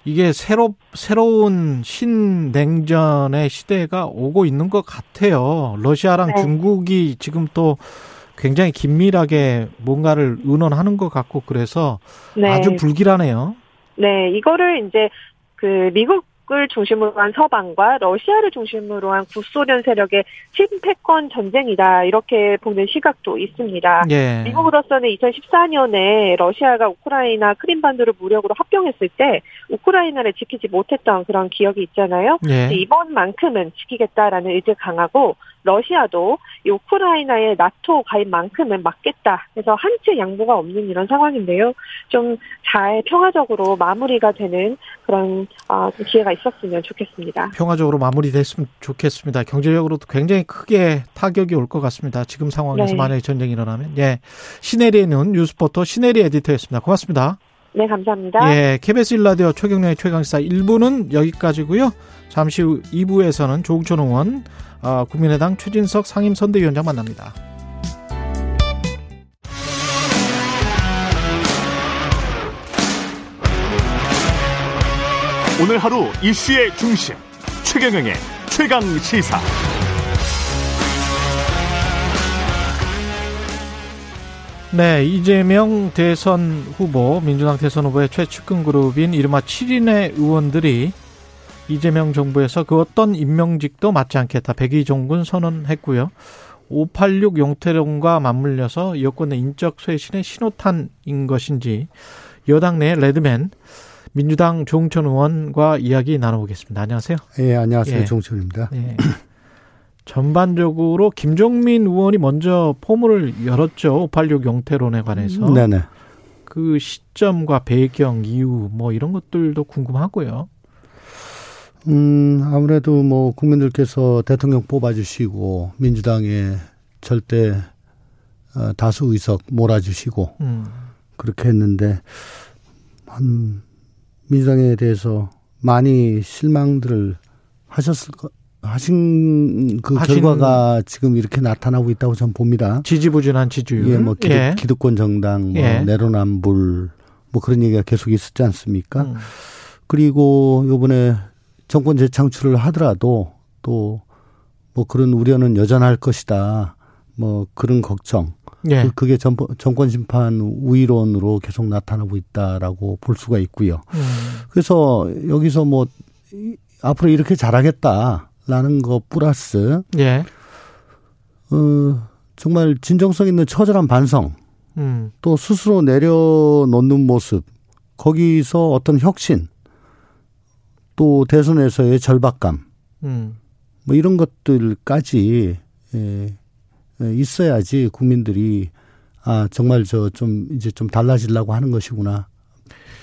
Speaker 2: 이게 새로 새로운 신냉전의 시대가 오고 있는 것 같아요. 러시아랑 네. 중국이 지금 또 굉장히 긴밀하게 뭔가를 의논하는 것 같고 그래서 네. 아주 불길하네요.
Speaker 8: 네, 이거를 이제 그 미국 을 중심으로 한 서방과 러시아를 중심으로 한 구소련 세력의 침패권 전쟁이다 이렇게 보는 시각도 있습니다. 예. 미국으로서는 2014년에 러시아가 우크라이나 크림반도를 무력으로 합병했을 때 우크라이나를 지키지 못했던 그런 기억이 있잖아요. 예. 이번만큼은 지키겠다라는 의지 강하고 러시아도 이 우크라이나의 나토 가입만큼은 막겠다. 그래서 한치 양보가 없는 이런 상황인데요. 좀 잘 평화적으로 마무리가 되는 그런 어, 기회가 있었으면 좋겠습니다.
Speaker 2: 평화적으로 마무리됐으면 좋겠습니다. 경제적으로도 굉장히 크게 타격이 올 것 같습니다. 지금 상황에서 네. 만약에 전쟁이 일어나면. 예. 시네리의 눈 뉴스포터 시네리 에디터였습니다. 고맙습니다.
Speaker 8: 네, 감사합니다.
Speaker 2: 예, KBS 일라디오 최경련의 최강시사 1부는 여기까지고요. 잠시 후 2부에서는 조웅천 의원 아, 국민의당 최진석 상임선대위원장 만납니다.
Speaker 1: 오늘 하루 이슈의 중심 최경영의 최강 시사.
Speaker 2: 네, 이재명 대선 후보, 민주당 대선 후보의 최측근 그룹인 이른바 7인의 의원들이 이재명 정부에서 그 어떤 임명직도 맞지 않겠다. 백의종군 선언했고요. 586 용태론과 맞물려서 여권의 인적 쇄신의 신호탄인 것인지 여당 내 레드맨 민주당 조홍천 의원과 이야기 나눠보겠습니다. 안녕하세요.
Speaker 9: 예, 안녕하세요. 예. 조홍천입니다. 예. *clears throat*
Speaker 2: 전반적으로 김종민 의원이 먼저 포문을 열었죠. 586 영태론에 관해서. 네네. 그 시점과 배경, 이유 뭐 이런 것들도 궁금하고요.
Speaker 9: 음, 아무래도 뭐 국민들께서 대통령 뽑아주시고 민주당에 절대 어, 다수 의석 몰아주시고 음. 그렇게 했는데 한 민주당에 대해서 많이 실망들을 하셨을 것 하신 그 하신 결과가 지금 이렇게 나타나고 있다고 저는 봅니다.
Speaker 2: 지지부진한 지지율.
Speaker 9: 예, 뭐 기득, 예. 기득권 정당, 뭐 예. 내로남불, 뭐 그런 얘기가 계속 있었지 않습니까? 음. 그리고 요번에 정권 재창출을 하더라도 또 뭐 그런 우려는 여전할 것이다. 뭐 그런 걱정. 예. 그, 그게 전, 정권 심판 우위론으로 계속 나타나고 있다라고 볼 수가 있고요. 음. 그래서 여기서 뭐 앞으로 이렇게 잘하겠다 라는 거 플러스 예. 어 정말 진정성 있는 처절한 반성 음. 또 스스로 내려놓는 모습 거기서 어떤 혁신 또 대선에서의 절박감, 음. 뭐 이런 것들까지 예, 예, 있어야지 국민들이 아 정말 저 좀 이제 좀 달라지려고 하는 것이구나.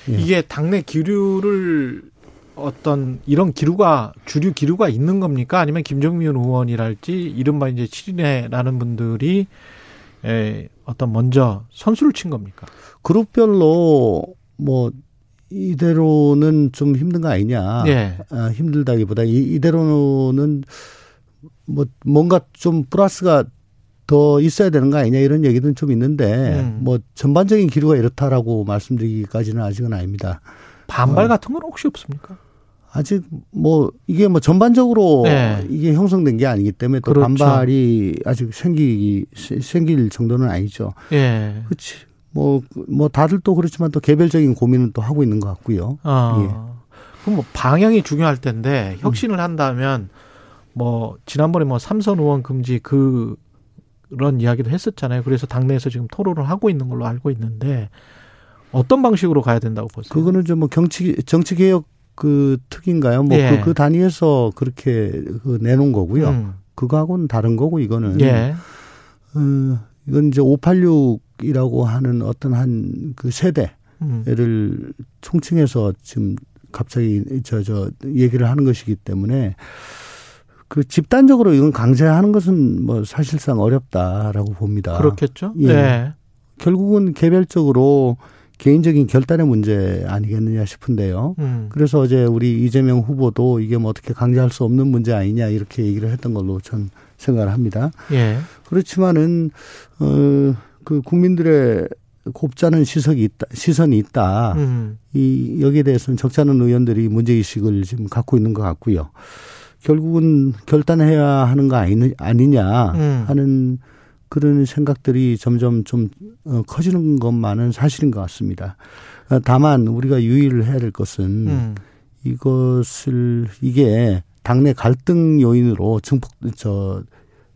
Speaker 2: 예. 이게 당내 기류를 어떤 이런 기류가 주류 기류가 있는 겁니까? 아니면 김정민 의원이랄지 이른바 이제 7인회라는 분들이 에, 어떤 먼저 선수를 친 겁니까?
Speaker 9: 그룹별로 뭐 이대로는 좀 힘든 거 아니냐. 예. 아, 힘들다기보다 이, 이대로는 뭐 뭔가 좀 플러스가 더 있어야 되는 거 아니냐 이런 얘기는 좀 있는데 음. 뭐 전반적인 기류가 이렇다라고 말씀드리기까지는 아직은 아닙니다.
Speaker 2: 반발 어. 같은 건 혹시 없습니까?
Speaker 9: 아직 뭐 이게 뭐 전반적으로 네. 이게 형성된 게 아니기 때문에 또 그렇죠. 반발이 아직 생기 생길 정도는 아니죠. 예. 그렇지. 뭐, 뭐 다들 또 그렇지만 또 개별적인 고민은 또 하고 있는 것 같고요. 아. 예.
Speaker 2: 그럼 뭐 방향이 중요할 텐데 혁신을 한다면 뭐 지난번에 뭐 삼선 의원 금지 그 그런 이야기도 했었잖아요. 그래서 당내에서 지금 토론을 하고 있는 걸로 알고 있는데 어떤 방식으로 가야 된다고 보세요?
Speaker 9: 그거는 좀뭐 정치 정치 개혁 그 특인가요? 뭐그 예. 그 단위에서 그렇게 그 내놓은 거고요. 음. 그거하고는 다른 거고 이거는 예. 어, 이건 이제 586이라고 하는 어떤 한 그 세대를 음. 총칭해서 지금 갑자기 저, 저 얘기를 하는 것이기 때문에 그 집단적으로 이건 강제하는 것은 뭐 사실상 어렵다라고 봅니다.
Speaker 2: 그렇겠죠. 예. 네.
Speaker 9: 결국은 개별적으로 개인적인 결단의 문제 아니겠느냐 싶은데요. 음. 그래서 어제 우리 이재명 후보도 이게 뭐 어떻게 강제할 수 없는 문제 아니냐 이렇게 얘기를 했던 걸로 전 생각을 합니다. 예. 그렇지만은 어그 국민들의 곱잖은 시석이 있다, 시선이 있다. 음. 이 여기에 대해서는 적잖은 의원들이 문제 의식을 지금 갖고 있는 것 같고요. 결국은 결단해야 하는 거 아니, 아니냐 음. 하는 그런 생각들이 점점 좀 어, 커지는 것만은 사실인 것 같습니다. 어, 다만 우리가 유의를 해야 될 것은 음. 이것을 이게 당내 갈등 요인으로 증폭 저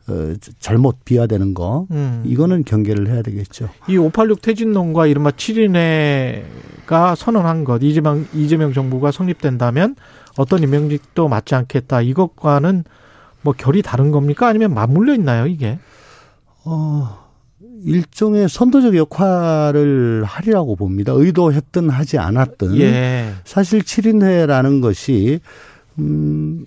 Speaker 9: 어, 잘못 비화되는 거 음. 이거는 경계를 해야 되겠죠.
Speaker 2: 이 586 퇴진론과 이른바 7인회가 선언한 것 이재명 이재명 정부가 성립된다면 어떤 임명직도 맞지 않겠다. 이것과는 뭐 결이 다른 겁니까? 아니면 맞물려 있나요, 이게?
Speaker 9: 어, 일종의 선도적 역할을 하리라고 봅니다. 의도했든 하지 않았든. 예. 사실 7인회라는 것이, 음,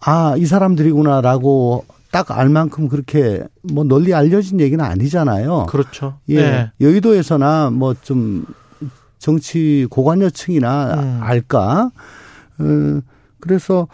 Speaker 9: 아, 이 사람들이구나라고 딱 알 만큼 그렇게 뭐 널리 알려진 얘기는 아니잖아요.
Speaker 2: 그렇죠.
Speaker 9: 예. 네. 여의도에서나 뭐 좀 정치 고관여층이나 음. 알까? 어, 그래서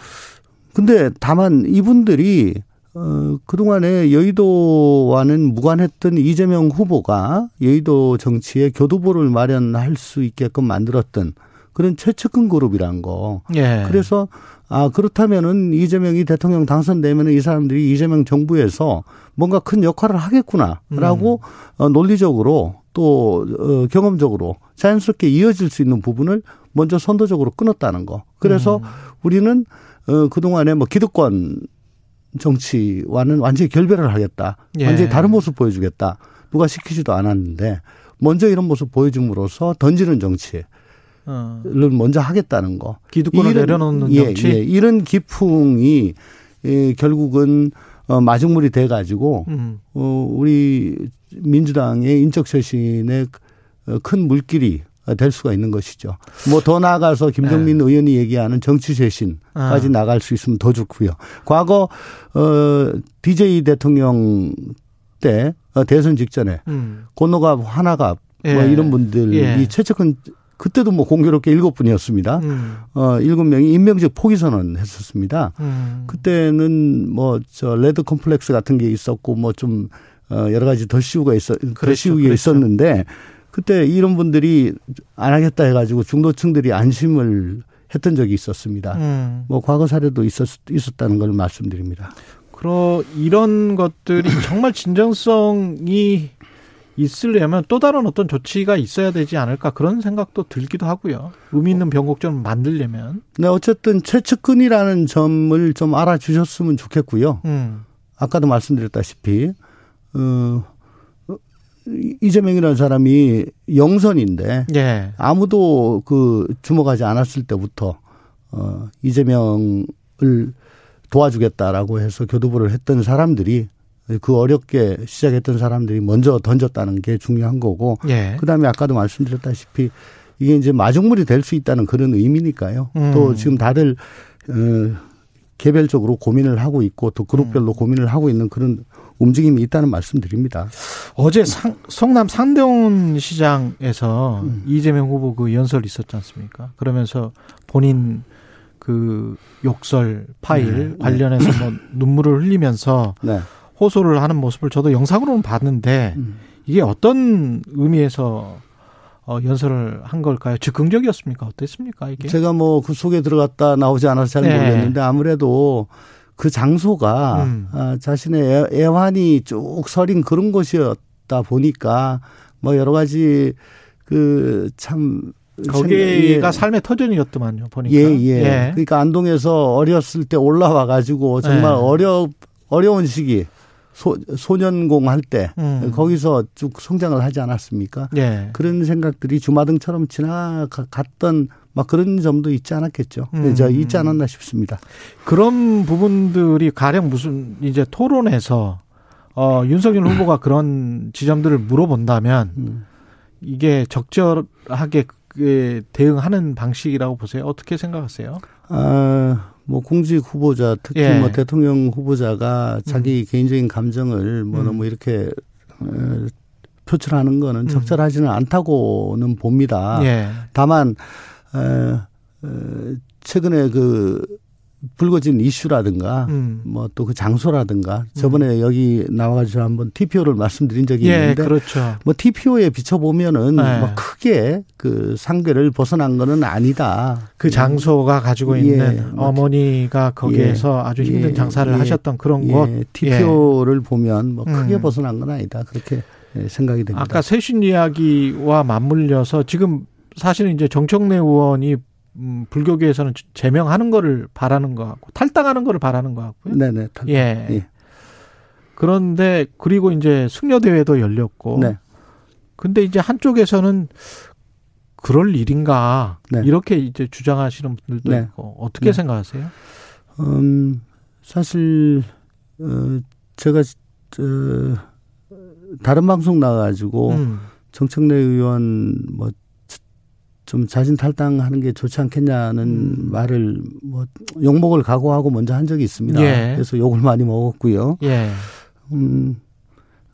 Speaker 9: 근데 다만 이분들이 어, 그동안에 여의도와는 무관했던 이재명 후보가 여의도 정치에 교두보를 마련할 수 있게끔 만들었던 그런 최측근 그룹이란 거. 예. 그래서 아 그렇다면은 이재명이 대통령 당선되면은 이 사람들이 이재명 정부에서 뭔가 큰 역할을 하겠구나라고 음. 어, 논리적으로 또 어, 경험적으로 자연스럽게 이어질 수 있는 부분을 먼저 선도적으로 끊었다는 거. 그래서 음. 우리는 어, 그동안에 뭐 기득권 정치와는 완전히 결별을 하겠다. 예. 완전히 다른 모습 보여주겠다. 누가 시키지도 않았는데 먼저 이런 모습 보여줌으로써 던지는 정치. 어. 먼저 하겠다는 거.
Speaker 2: 기득권을 이런, 내려놓는 예, 정치. 예,
Speaker 9: 이런 기풍이 예, 결국은 어, 마중물이 돼 가지고 음. 어, 우리 민주당의 인적 쇄신에 어, 큰 물길이 될 수가 있는 것이죠. 뭐 더 나아가서 김정민 네. 의원이 얘기하는 정치 쇄신까지 아. 나갈 수 있으면 더 좋고요. 과거 어 DJ 대통령 때 어, 대선 직전에 음. 권노갑 한화갑 뭐 예. 뭐 이런 분들이 예. 최측근 그때도 뭐 공교롭게 일곱 분이었습니다. 음. 어, 일곱 명이 임명직 포기 선언 했었습니다. 음. 그때는 뭐 저 레드 컴플렉스 같은 게 있었고 뭐좀 어, 여러 가지 덧씌우기가 있어 그렇죠. 덧씌우기 그렇죠. 있었는데 그때 이런 분들이 안 하겠다 해가지고 중도층들이 안심을 했던 적이 있었습니다. 음. 뭐 과거 사례도 있었, 있었다는 걸 말씀드립니다.
Speaker 2: 그러 이런 것들이 *clears throat* 정말 진정성이 있으려면 또 다른 어떤 조치가 있어야 되지 않을까 그런 생각도 들기도 하고요. 의미 있는 변곡점을 만들려면.
Speaker 9: 네, 어쨌든 최측근이라는 점을 좀 알아주셨으면 좋겠고요. 음. 아까도 말씀드렸다시피 어, 이재명이라는 사람이 영선인데 예. 아무도 그 주목하지 않았을 때부터 어, 이재명을 도와주겠다라고 해서 교두보를 했던 사람들이 그 어렵게 시작했던 사람들이 먼저 던졌다는 게 중요한 거고 예. 그다음에 아까도 말씀드렸다시피 이게 이제 마중물이 될 수 있다는 그런 의미니까요. 음. 또 지금 다들 어 개별적으로 고민을 하고 있고 또 그룹별로 음. 고민을 하고 있는 그런 움직임이 있다는 말씀드립니다.
Speaker 2: 어제 상, 성남 상대원 시장에서 음. 이재명 후보 그 연설 있었지 않습니까? 그러면서 본인 그 욕설 파일 네. 관련해서 뭐 *laughs* 눈물을 흘리면서 네. 호소를 하는 모습을 저도 영상으로는 봤는데 음. 이게 어떤 의미에서 어, 연설을 한 걸까요? 즉흥적이었습니까? 어땠습니까? 이게?
Speaker 9: 제가 뭐 그 속에 들어갔다 나오지 않아서 잘 네. 모르겠는데 아무래도 그 장소가 음. 아, 자신의 애환이 쭉 서린 그런 곳이었다 보니까 뭐 여러 가지 그참
Speaker 2: 거기가 예. 삶의 터전이었더만요 보니까
Speaker 9: 예, 예, 예. 그러니까 안동에서 어렸을 때 올라와 가지고 정말 예. 어려 어려운 시기 소, 소년공 할때 음. 거기서 쭉 성장을 하지 않았습니까? 예. 그런 생각들이 주마등처럼 지나갔던 막 그런 점도 있지 않았겠죠. 음. 저 있지 않았나 싶습니다.
Speaker 2: 그런 부분들이 가령 무슨 이제 토론에서 어 윤석열 후보가 *clears throat* 그런 지점들을 물어본다면 음. 이게 적절하게 대응하는 방식이라고 보세요. 어떻게 생각하세요?
Speaker 9: 아, 뭐 공직 후보자 특히 예. 뭐 대통령 후보자가 자기 음. 개인적인 감정을 뭐 음. 너무 이렇게 어, 표출하는 거는 음. 적절하지는 않다고는 봅니다. 예. 다만 어, 어, 최근에 그 불거진 이슈라든가 음. 뭐또 그 장소라든가 저번에 음. 여기 나와가지고 한번 TPO를 말씀드린 적이 예, 있는데
Speaker 2: 그렇죠.
Speaker 9: 뭐 TPO에 비춰보면은 네. 뭐 크게 그 상계를 벗어난 거는 아니다.
Speaker 2: 그 장소가 가지고 예, 있는 뭐 어머니가 거기에서 예, 아주 힘든 예, 장사를 예, 하셨던 그런 곳
Speaker 9: TPO를 보면 뭐 크게 음. 벗어난 건 아니다. 그렇게 생각이 됩니다.
Speaker 2: 아까 쇄신 이야기와 맞물려서 지금 사실은 이제 정청래 의원이 음, 불교계에서는 제명하는 거를 바라는 것 같고 탈당하는 거를 바라는 것 같고요.
Speaker 9: 네네. 탈당.
Speaker 2: 예. 예. 그런데 그리고 이제 승려 대회도 열렸고. 네. 근데 이제 한쪽에서는 그럴 일인가 네. 이렇게 이제 주장하시는 분들도 네. 있고 어떻게 네. 생각하세요?
Speaker 9: 음 사실 어 제가 저 다른 방송 나가가지고 음. 정청래 의원 뭐 좀 자진 탈당하는 게 좋지 않겠냐는 음. 말을 뭐 욕먹을 각오하고 먼저 한 적이 있습니다. 예. 그래서 욕을 많이 먹었고요. 예. 음,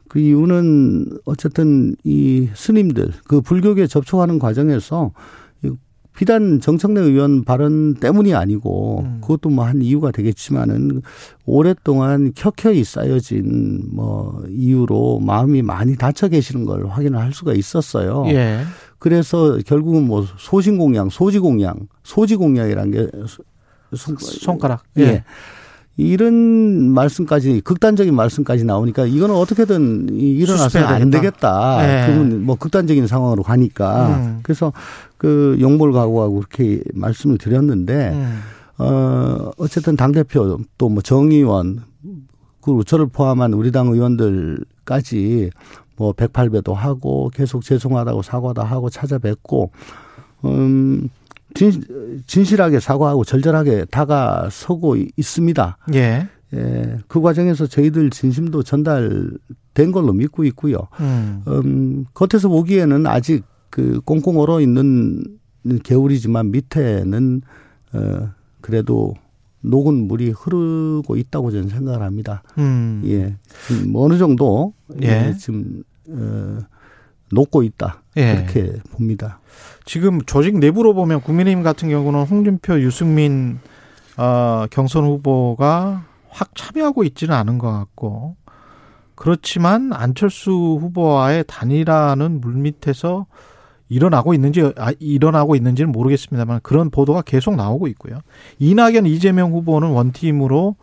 Speaker 9: 그 이유는 어쨌든 이 스님들 그 불교계 접촉하는 과정에서 비단 정청래 의원 발언 때문이 아니고 음. 그것도 뭐 한 이유가 되겠지만은 오랫동안 켜켜이 쌓여진 뭐 이유로 마음이 많이 다쳐 계시는 걸 확인을 할 수가 있었어요. 예. 그래서 결국은 뭐 소신공양, 소지공양, 소지공양이라는 게
Speaker 2: 손, 가락
Speaker 9: 예. 예. 이런 말씀까지 극단적인 말씀까지 나오니까 이거는 어떻게든 일어나서 안 되겠다. 네. 그건 뭐 극단적인 상황으로 가니까 음. 그래서 그 용몰 각오하고 그렇게 말씀을 드렸는데 음. 어 어쨌든 당 대표 또 뭐 정의원 그리고 저를 포함한 우리 당 의원들까지 뭐 108배도 하고 계속 죄송하다고 사과도 하고 찾아뵙고 음, 진, 진실하게 사과하고 절절하게 다가서고 있습니다. 예. 예. 그 과정에서 저희들 진심도 전달된 걸로 믿고 있고요. 음. 음 겉에서 보기에는 아직 그 꽁꽁 얼어 있는 개울이지만 밑에는 어 그래도 녹은 물이 흐르고 있다고 저는 생각을 합니다. 음. 예. 뭐 어느 정도 예. 지금 어 녹고 있다. 예. 그렇게 봅니다.
Speaker 2: 지금 조직 내부로 보면 국민의힘 같은 경우는 홍준표, 유승민 어, 경선 후보가 확 참여하고 있지는 않은 것 같고 그렇지만 안철수 후보와의 단일화는 물밑에서 일어나고 있는지 아, 일어나고 있는지는 모르겠습니다만 그런 보도가 계속 나오고 있고요. 이낙연 이재명 후보는 원팀으로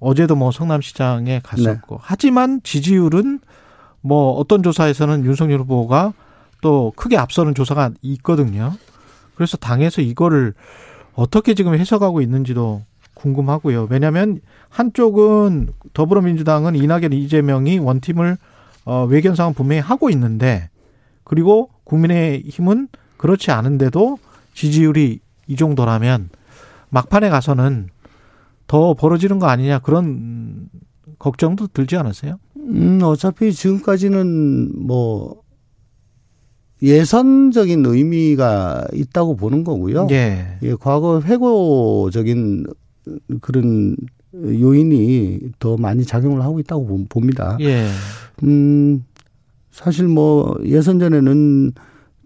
Speaker 2: 어제도 뭐 성남시장에 갔었고 네. 하지만 지지율은 뭐 어떤 조사에서는 윤석열 후보가 또 크게 앞서는 조사가 있거든요. 그래서 당에서 이거를 어떻게 지금 해석하고 있는지도 궁금하고요. 왜냐하면 한쪽은 더불어민주당은 이낙연 이재명이 원팀을 어, 외견상은 분명히 하고 있는데 그리고 국민의힘은 그렇지 않은데도 지지율이 이 정도라면 막판에 가서는 더 벌어지는 거 아니냐 그런 걱정도 들지 않으세요?
Speaker 9: 음, 어차피 지금까지는 뭐 예선적인 의미가 있다고 보는 거고요. 예. 예 과거 회고적인 그런 요인이 더 많이 작용을 하고 있다고 봅니다. 예. 음, 사실 뭐 예선 전에는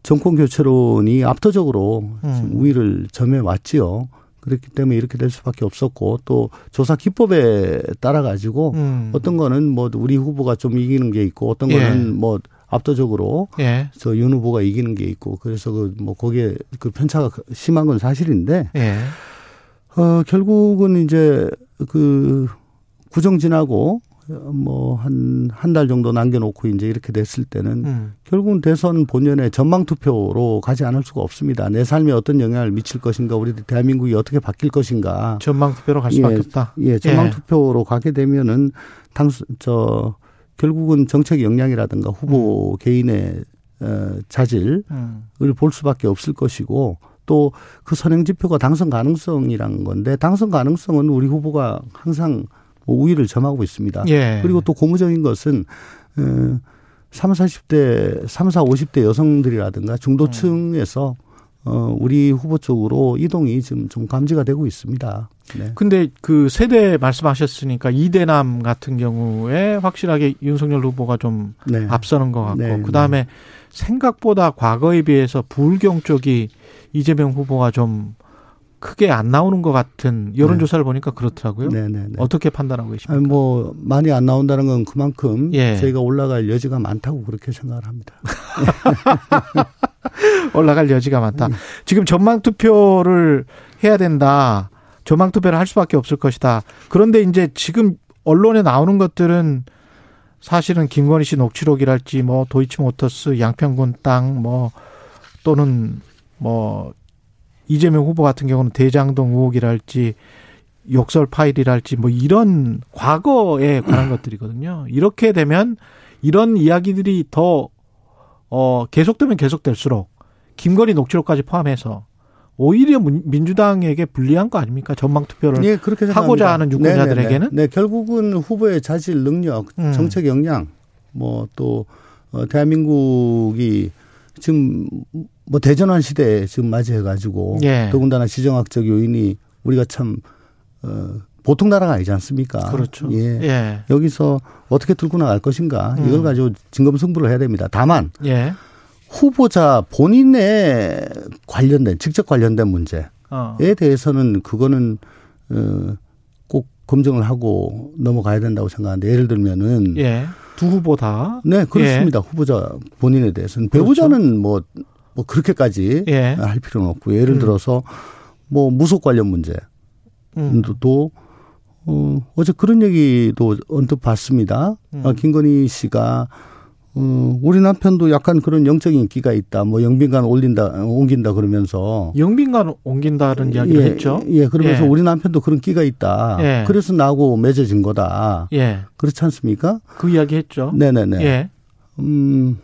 Speaker 9: 정권 교체론이 압도적으로 음. 우위를 점해 왔지요. 그렇기 때문에 이렇게 될 수밖에 없었고 또 조사 기법에 따라 가지고 음. 어떤 거는 뭐 우리 후보가 좀 이기는 게 있고 어떤 거는 예. 뭐 압도적으로 예. 저윤 후보가 이기는 게 있고 그래서 그 뭐 거기에 그 편차가 심한 건 사실인데 예. 어 결국은 이제 그 구정 지나고 뭐 한 한 달 정도 남겨놓고 이제 이렇게 됐을 때는 음. 결국은 대선 본연의 전망 투표로 가지 않을 수가 없습니다. 내 삶에 어떤 영향을 미칠 것인가, 우리 대한민국이 어떻게 바뀔 것인가.
Speaker 2: 전망 투표로 갈 수밖에
Speaker 9: 예, 없다. 예, 전망 예. 투표로 가게 되면은 당수 저 결국은 정책 역량이라든가 후보 음. 개인의 어, 자질을 음. 볼 수밖에 없을 것이고 또 그 선행 지표가 당선 가능성이란 건데 당선 가능성은 우리 후보가 항상 뭐 우위를 점하고 있습니다. 예. 그리고 또 고무적인 것은 어 3, 40대, 3, 4, 50대 여성들이라든가 중도층에서 어, 우리 후보 쪽으로 이동이 지금 좀 감지가 되고 있습니다.
Speaker 2: 네. 근데 그 세대 말씀하셨으니까 이대남 같은 경우에 확실하게 윤석열 후보가 좀 네. 앞서는 것 같고, 네. 그 다음에 생각보다 과거에 비해서 불경 쪽이 이재명 후보가 좀 크게 안 나오는 것 같은 여론 조사를 네. 보니까 그렇더라고요. 네네네. 네, 네. 어떻게 판단하고 계십니까?
Speaker 9: 아니, 뭐 많이 안 나온다는 건 그만큼 예. 저희가 올라갈 여지가 많다고 그렇게 생각을 합니다. *laughs* *laughs*
Speaker 2: 올라갈 여지가 많다. 음. 지금 전망 투표를 해야 된다. 전망 투표를 할 수밖에 없을 것이다. 그런데 이제 지금 언론에 나오는 것들은 사실은 김건희 씨 녹취록이랄지 뭐 도이치모터스 양평군 땅 뭐 또는 뭐 이재명 후보 같은 경우는 대장동 의혹이랄지 욕설 파일이랄지 뭐 이런 과거에 관한 것들이거든요. 이렇게 되면 이런 이야기들이 더 어, 계속되면 계속될수록 김건희 녹취록까지 포함해서 오히려 민주당에게 불리한 거 아닙니까? 전망 투표를 네, 그렇게 하고자 하는 유권자들에게는?
Speaker 9: 네, 네, 네, 결국은 후보의 자질, 능력, 음. 정책 역량, 뭐또 어, 대한민국이 지금 뭐 대전환 시대에 지금 맞이해가지고 예. 더군다나 지정학적 요인이 우리가 참 어, 보통 나라가 아니지 않습니까?
Speaker 2: 그렇죠.
Speaker 9: 예. 예. 여기서 어떻게 들고 나갈 것인가 음. 이걸 가지고 진검승부를 해야 됩니다. 다만 예. 후보자 본인의 관련된 직접 관련된 문제에 어. 대해서는 그거는 어, 꼭 검증을 하고 넘어가야 된다고 생각하는데 예를 들면은
Speaker 2: 예. 두 후보 다.
Speaker 9: 네, 그렇습니다. 예. 후보자 본인에 대해서는 그렇죠. 배우자는 뭐 뭐 그렇게까지 예. 할 필요는 없고 예를 음. 들어서 뭐 무속 관련 문제 음. 또 어, 어제 그런 얘기도 언뜻 봤습니다. 음. 어, 김건희 씨가 어, 우리 남편도 약간 그런 영적인 인기가 있다. 뭐 영빈관 올린다, 옮긴다 그러면서
Speaker 2: 영빈관 옮긴다는 이야기를
Speaker 9: 예,
Speaker 2: 했죠.
Speaker 9: 예, 그러면서 예. 우리 남편도 그런 끼가 있다. 예. 그래서 나하고 맺어진 거다. 예. 그렇지 않습니까?
Speaker 2: 그 이야기 했죠.
Speaker 9: 네네네. 예. 음,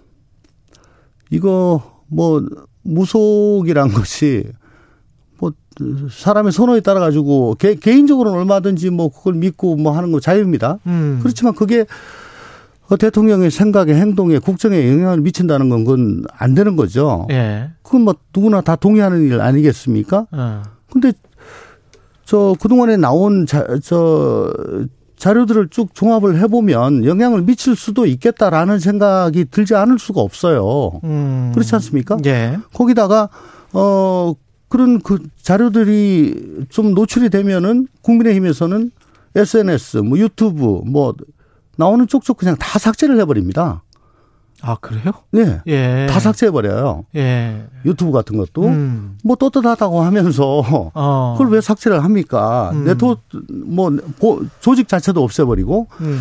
Speaker 9: 이거 뭐, 무속이란 것이 뭐 사람의 선호에 따라 가지고 개, 개인적으로는 얼마든지 뭐 그걸 믿고 뭐 하는 거 자유입니다. 음. 그렇지만 그게 대통령의 생각에 행동에 국정에 영향을 미친다는 건 그건 안 되는 거죠. 예. 그건 뭐 누구나 다 동의하는 일 아니겠습니까? 어. 근데 저 그동안에 나온 자, 저 자료들을 쭉 종합을 해보면 영향을 미칠 수도 있겠다라는 생각이 들지 않을 수가 없어요. 음. 그렇지 않습니까? 예. 거기다가 어 그런 그 자료들이 좀 노출이 되면은 국민의힘에서는 SNS, 뭐 유튜브, 뭐 나오는 쪽쪽 그냥 다 삭제를 해버립니다.
Speaker 2: 아 그래요?
Speaker 9: 네, 예. 다 삭제해 버려요. 예. 유튜브 같은 것도 음. 뭐 떳떳하다고 하면서 어. 그걸 왜 삭제를 합니까? 음. 네트워크 뭐 조직 자체도 없애버리고. 음.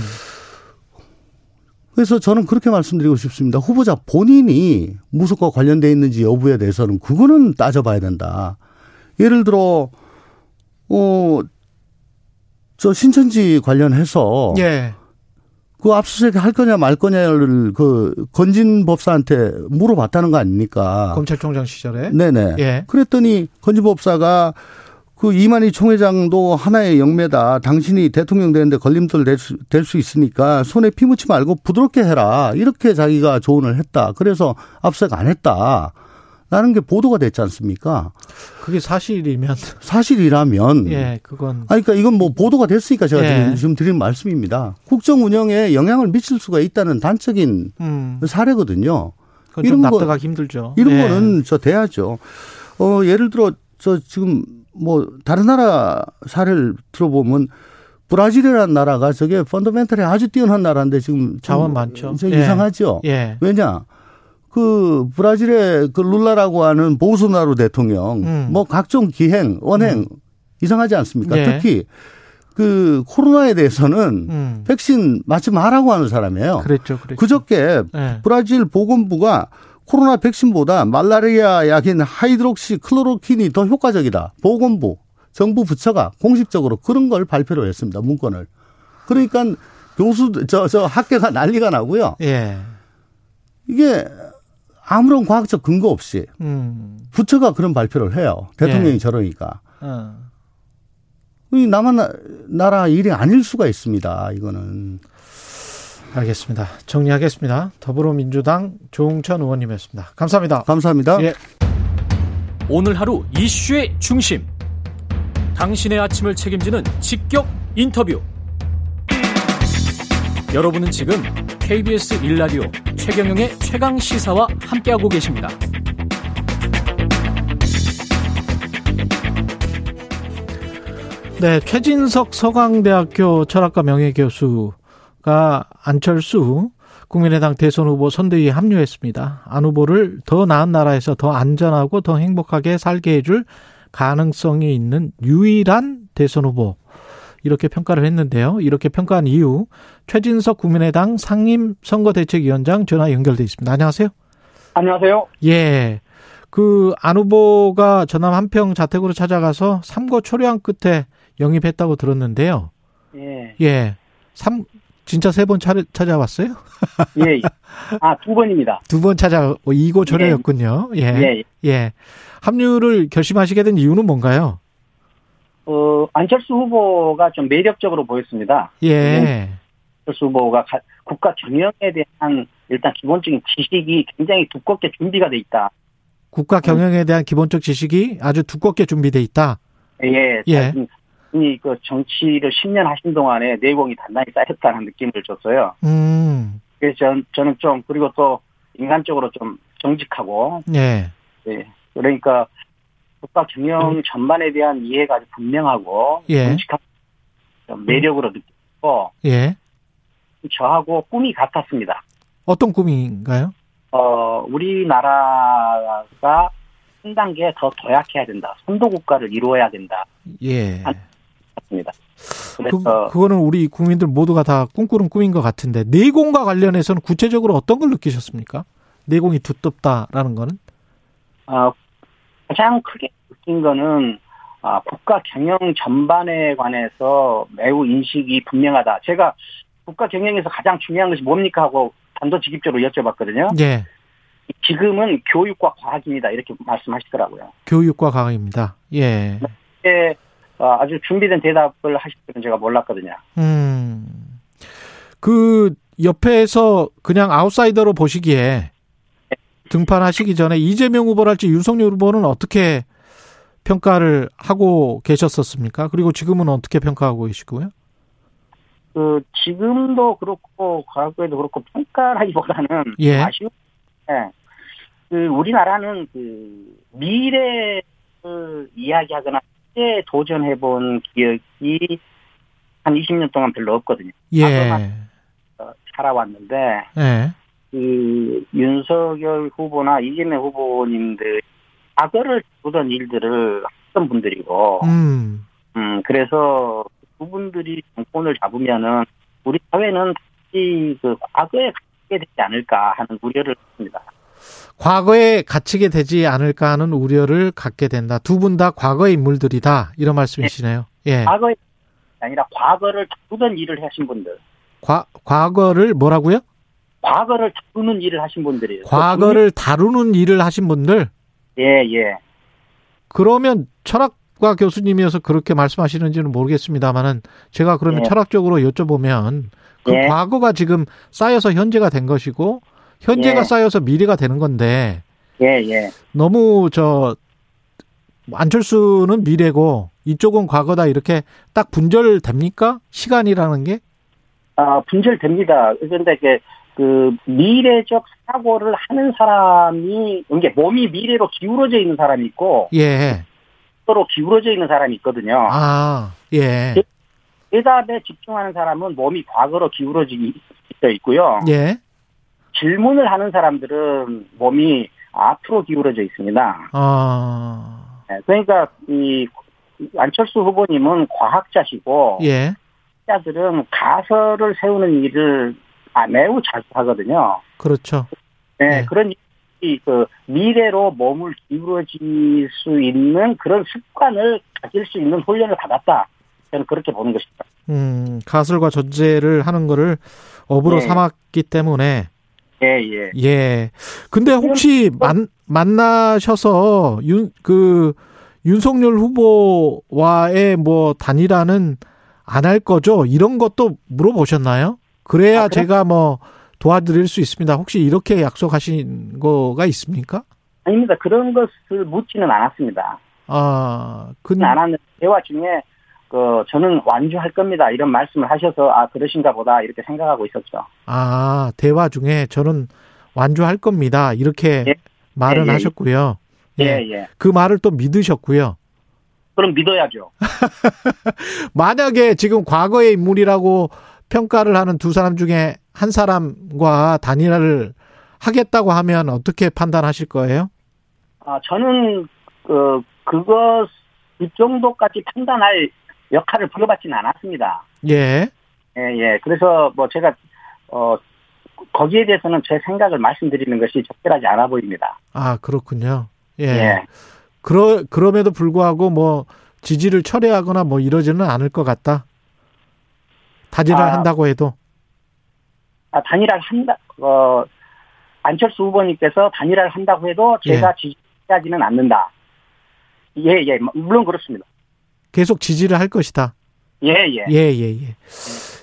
Speaker 9: 그래서 저는 그렇게 말씀드리고 싶습니다. 후보자 본인이 무속과 관련돼 있는지 여부에 대해서는 그거는 따져봐야 된다. 예를 들어 어 저 신천지 관련해서 예. 그 압수수색 할 거냐 말 거냐를 그 건진 법사한테 물어봤다는 거 아닙니까?
Speaker 2: 검찰총장 시절에.
Speaker 9: 네네. 예. 그랬더니 건진 법사가 그 이만희 총회장도 하나의 영매다. 당신이 대통령 되는데 걸림돌 될 수, 될 수 있으니까 손에 피 묻지 말고 부드럽게 해라. 이렇게 자기가 조언을 했다. 그래서 압수수색 안 했다. 라는 게 보도가 됐지 않습니까?
Speaker 2: 그게 사실이면
Speaker 9: 사실이라면
Speaker 2: 예, 그건
Speaker 9: 아 그러니까 이건 뭐 보도가 됐으니까 제가 예. 지금 드리는 말씀입니다. 국정 운영에 영향을 미칠 수가 있다는 단적인 음. 사례거든요.
Speaker 2: 이런 거 납득하기 힘들죠.
Speaker 9: 이런 예. 거는 저 돼야죠. 어 예를 들어 저 지금 뭐 다른 나라 사례를 들어보면 브라질이라는 나라가 저게 펀더멘털이 아주 뛰어난 나라인데 지금
Speaker 2: 자원 많죠.
Speaker 9: 예. 이상하죠. 예. 왜냐? 그 브라질의 그 룰라라고 하는 보수나루 대통령 음. 뭐 각종 기행 언행 음. 이상하지 않습니까? 예. 특히 그 코로나에 대해서는 음. 백신 맞지 말라고 하는 사람이에요.
Speaker 2: 그랬죠, 그랬죠.
Speaker 9: 그저께 예. 브라질 보건부가 코로나 백신보다 말라리아 약인 hydroxychloroquine이 더 효과적이다. 보건부 정부 부처가 공식적으로 그런 걸 발표를 했습니다. 문건을. 그러니까 교수 저 저 학계가 난리가 나고요. 예. 이게 아무런 과학적 근거 없이 음. 부처가 그런 발표를 해요. 대통령이 예. 저러니까. 어. 이 남의 나라 일이 아닐 수가 있습니다. 이거는.
Speaker 2: 알겠습니다. 정리하겠습니다. 더불어민주당 조웅천 의원님이었습니다. 감사합니다.
Speaker 9: 감사합니다. 예.
Speaker 10: 오늘 하루 이슈의 중심. 당신의 아침을 책임지는 직격 인터뷰. 여러분은 지금 KBS 일라디오 최경영의 최강 시사와 함께하고 계십니다.
Speaker 2: 네, 최진석 서강대학교 철학과 명예교수가 안철수 국민의당 대선 후보 선대위에 합류했습니다. 안 후보를 더 나은 나라에서 더 안전하고 더 행복하게 살게 해줄 가능성이 있는 유일한 대선 후보. 이렇게 평가를 했는데요. 이렇게 평가한 이유 최진석 국민의당 상임 선거대책위원장 전화 연결돼 있습니다. 안녕하세요.
Speaker 11: 안녕하세요.
Speaker 2: 예. 그 안 후보가 전남 한평 자택으로 찾아가서 삼고 초려한 끝에 영입했다고 들었는데요. 예. 예. 삼 진짜 세 번 찾아왔어요? *laughs*
Speaker 11: 예. 아, 두 번입니다.
Speaker 2: 두 번 찾아 이고 초려였군요. 예. 예. 예. 합류를 결심하시게 된 이유는 뭔가요?
Speaker 11: 어, 안철수 후보가 좀 매력적으로 보였습니다.
Speaker 2: 예.
Speaker 11: 안철수 후보가 국가 경영에 대한 일단 기본적인 지식이 굉장히 두껍게 준비가 돼 있다.
Speaker 2: 국가 경영에 대한 기본적 지식이 아주 두껍게 준비돼 있다.
Speaker 11: 예. 예. 이 그 정치를 10년 하신 동안에 내공이 단단히 쌓였다는 느낌을 줬어요. 음. 그래서 전, 저는 좀 그리고 또 인간적으로 좀 정직하고. 예. 예. 그러니까 국가 경영 음. 전반에 대한 이해가 아주 분명하고 예. 정직한 매력으로 느끼고 예. 저하고 꿈이 같았습니다.
Speaker 2: 어떤 꿈인가요?
Speaker 11: 어, 우리나라가 한 단계 더 도약해야 된다. 선도 국가를 이루어야 된다.
Speaker 2: 예. 같습니다. 그래서 그, 그거는 우리 국민들 모두가 다 꿈꾸는 꿈인 것 같은데 내공과 관련해서는 구체적으로 어떤 걸 느끼셨습니까? 내공이 두텁다라는 거는?
Speaker 11: 어, 가장 크게 느낀 거는 아, 국가 경영 전반에 관해서 매우 인식이 분명하다. 제가 국가 경영에서 가장 중요한 것이 뭡니까 하고 단도직입적으로 여쭤봤거든요. 예. 지금은 교육과 과학입니다. 이렇게 말씀하시더라고요.
Speaker 2: 교육과 과학입니다. 예.
Speaker 11: 네, 아주 준비된 대답을 하실 줄은 제가 몰랐거든요.
Speaker 2: 음. 그 옆에서 그냥 아웃사이더로 보시기에 등판하시기 전에 이재명 후보랄지 윤석열 후보는 어떻게 평가를 하고 계셨었습니까? 그리고 지금은 어떻게 평가하고 계시고요?
Speaker 11: 그 지금도 그렇고 과거에도 그렇고 평가라기보다는 예. 아쉬운 예. 그 우리나라는 그 미래를 이야기하거나 때 도전해본 기억이 한 20년 동안 별로 없거든요.
Speaker 2: 예.
Speaker 11: 살아왔는데 예. 그 윤석열 후보나 이재명 후보님들 과거를 보던 일들을 했던 분들이고, 음, 음 그래서 그분들이 정권을 잡으면은 우리 사회는 다시 그 과거에 갇히게 되지 않을까 하는 우려를 했습니다.
Speaker 2: 과거에 갇히게 되지 않을까 하는 우려를 갖게 된다. 두 분 다 과거의 인물들이다. 이런 말씀이시네요. 예.
Speaker 11: 과거에 아니라 과거를 다루던 일을 하신 분들.
Speaker 2: 과, 과거를 뭐라고요?
Speaker 11: 과거를 다루는 일을 하신 분들이에요.
Speaker 2: 과거를 다루는 일을 하신 분들?
Speaker 11: 예, 예.
Speaker 2: 그러면 철학과 교수님이어서 그렇게 말씀하시는지는 모르겠습니다만은 제가 그러면 예. 철학적으로 여쭤보면 그 예. 과거가 지금 쌓여서 현재가 된 것이고 현재가 예. 쌓여서 미래가 되는 건데
Speaker 11: 예, 예.
Speaker 2: 너무 저 안철수는 미래고 이쪽은 과거다 이렇게 딱 분절됩니까? 시간이라는 게?
Speaker 11: 아, 분절됩니다. 그런데 이게 그 미래적 사고를 하는 사람이 이게 몸이 미래로 기울어져 있는 사람이 있고
Speaker 2: 예.
Speaker 11: 서로 기울어져 있는 사람이 있거든요.
Speaker 2: 아, 예.
Speaker 11: 대답에 집중하는 사람은 몸이 과거로 기울어져 있고요.
Speaker 2: 예.
Speaker 11: 질문을 하는 사람들은 몸이 앞으로 기울어져 있습니다.
Speaker 2: 아.
Speaker 11: 네, 그러니까 이 안철수 후보님은 과학자시고
Speaker 2: 예.
Speaker 11: 자들은 가설을 세우는 일을 아, 매우 잘 하거든요.
Speaker 2: 그렇죠.
Speaker 11: 네, 네. 그런 그 미래로 몸을 기울어질 수 있는 그런 습관을 가질 수 있는 훈련을 받았다. 저는 그렇게 보는 것입니다.
Speaker 2: 음, 가설과 전제를 하는 거를 업으로 네. 삼았기 때문에
Speaker 11: 예, 예.
Speaker 2: 예. 근데 혹시 만, 만나셔서 윤, 그, 윤석열 후보와의 뭐 단일화는 안 할 거죠? 이런 것도 물어보셨나요? 그래야 아, 제가 뭐 도와드릴 수 있습니다. 혹시 이렇게 약속하신 거가 있습니까?
Speaker 11: 아닙니다. 그런 것을 묻지는 않았습니다.
Speaker 2: 아, 그
Speaker 11: 않았는 대화 중에 그 저는 완주할 겁니다. 이런 말씀을 하셔서 아 그러신가 보다 이렇게 생각하고 있었죠.
Speaker 2: 아 대화 중에 저는 완주할 겁니다. 이렇게 예. 말은 예, 예. 하셨고요.
Speaker 11: 예, 예, 예.
Speaker 2: 그 말을 또 믿으셨고요.
Speaker 11: 그럼 믿어야죠. *laughs*
Speaker 2: 만약에 지금 과거의 인물이라고 평가를 하는 두 사람 중에 한 사람과 단일화를 하겠다고 하면 어떻게 판단하실 거예요?
Speaker 11: 아 저는 그 그것 이 정도까지 판단할 역할을 부여받지는 않았습니다.
Speaker 2: 예.
Speaker 11: 예, 예. 그래서 뭐 제가, 어, 거기에 대해서는 제 생각을 말씀드리는 것이 적절하지 않아 보입니다.
Speaker 2: 아, 그렇군요. 예. 예. 그러, 그럼에도 불구하고 뭐 지지를 철회하거나 뭐 이러지는 않을 것 같다. 단일화 아, 한다고 해도.
Speaker 11: 아, 단일화를 한다, 어, 안철수 후보님께서 단일화를 한다고 해도 제가 예. 지지하지는 않는다. 예, 예. 물론 그렇습니다.
Speaker 2: 계속 지지를 할 것이다.
Speaker 11: 예, 예.
Speaker 2: 예, 예, 예.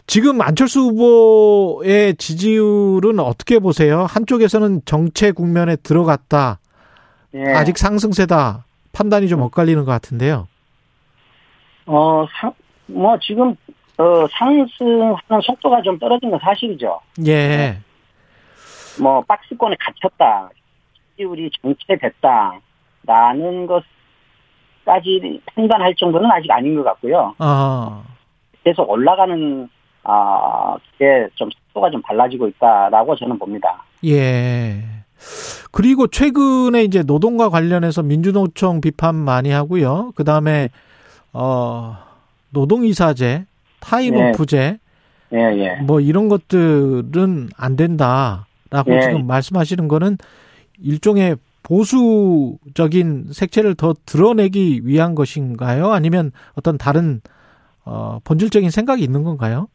Speaker 2: 지금 안철수 후보의 지지율은 어떻게 보세요? 한쪽에서는 정체 국면에 들어갔다. 예. 아직 상승세다. 판단이 좀 엇갈리는 것 같은데요.
Speaker 11: 어, 상, 뭐, 지금, 어, 상승하는 속도가 좀 떨어진 건 사실이죠.
Speaker 2: 예.
Speaker 11: 뭐, 박스권에 갇혔다. 지지율이 정체됐다. 라는 것 까지 판단할 정도는 아직 아닌 것 같고요.
Speaker 2: 아.
Speaker 11: 계속 올라가는 아, 게좀 속도가 좀 달라지고 있다라고 저는 봅니다.
Speaker 2: 예. 그리고 최근에 이제 노동과 관련해서 민주노총 비판 많이 하고요. 그 다음에 어 노동이사제, 타임오프제,
Speaker 11: 예. 예, 예.
Speaker 2: 뭐 이런 것들은 안 된다라고 예. 지금 말씀하시는 거는 일종의 보수적인 색채를 더 드러내기 위한 것인가요? 아니면 어떤 다른 어, 본질적인 생각이 있는 건가요?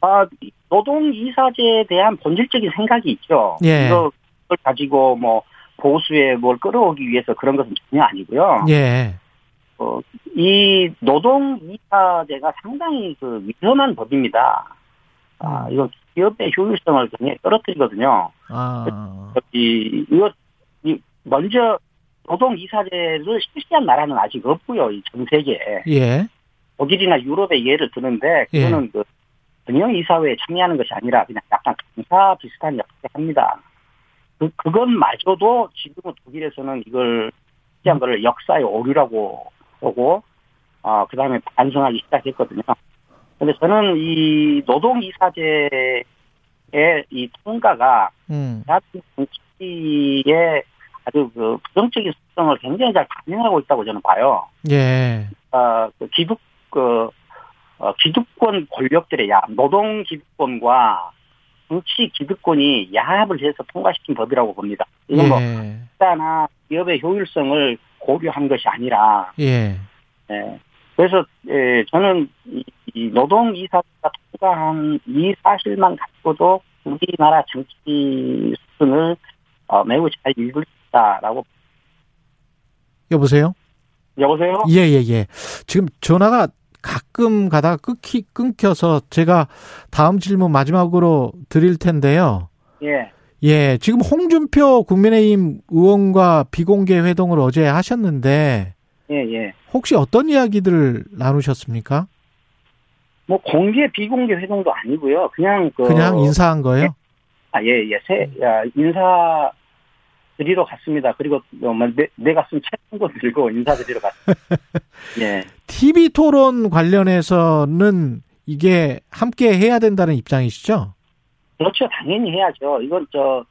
Speaker 11: 아, 노동 이사제에 대한 본질적인 생각이 있죠.
Speaker 2: 예.
Speaker 11: 그걸 가지고 뭐 보수에 뭘 끌어오기 위해서 그런 것은 전혀 아니고요.
Speaker 2: 예.
Speaker 11: 어, 이 노동 이사제가 상당히 그 위험한 법입니다. 아, 음. 이거 기업의 효율성을 굉장히 떨어뜨리거든요. 아. 이, 이거, 이, 먼저 노동 이사제를 실시한 나라는 아직 없고요. 이 전 세계에.
Speaker 2: 예.
Speaker 11: 독일이나 유럽의 예를 드는데 그거는 예. 그 전형 이사회에 참여하는 것이 아니라 그냥 약간 강사 비슷한 역할을 합니다. 그, 그것마저도 지금은 독일에서는 이걸 시한 거를 역사의 오류라고 보고, 어, 그 다음에 반성하기 시작했거든요. 근데 저는 이 노동 이사제의 이 통과가, 음. 대한민국 정치의 아주 그 부정적인 속성을 굉장히 잘 반영하고 있다고 저는 봐요.
Speaker 2: 예.
Speaker 11: 어, 그 기득, 그, 어, 기득권 권력들의 야, 노동 기득권과 정치 기득권이 야합을 해서 통과시킨 법이라고 봅니다. 이건 뭐 예. 뭐 숫자나 기업의 효율성을 고려한 것이 아니라
Speaker 2: 예.
Speaker 11: 예. 그래서 예, 저는 이, 이 노동 이사가 통과한 이 사실만 갖고도 우리나라 정치 수준을 어, 매우 잘 읽을 수 있다라고.
Speaker 2: 여보세요?
Speaker 11: 여보세요?
Speaker 2: 예, 예, 예. 지금 전화가 가끔 가다가 끊기, 끊겨서 제가 다음 질문 마지막으로 드릴 텐데요.
Speaker 11: 예.
Speaker 2: 예, 지금 홍준표 국민의힘 의원과 비공개 회동을 어제 하셨는데,
Speaker 11: 예, 예.
Speaker 2: 혹시 어떤 이야기들을 나누셨습니까?
Speaker 11: 뭐 공개 비공개 회동도 아니고요. 그냥 그
Speaker 2: 그냥 인사한 거예요? 예.
Speaker 11: 아, 예, 예. 세, 야, 인사 드리러 갔습니다. 그리고 뭐 내, 내 가슴 채통거 들고 인사드리러 갔습니다. *laughs* 예.
Speaker 2: TV 토론 관련해서는 이게 함께 해야 된다는 입장이시죠?
Speaker 11: 그렇죠. 당연히 해야죠. 이건 저,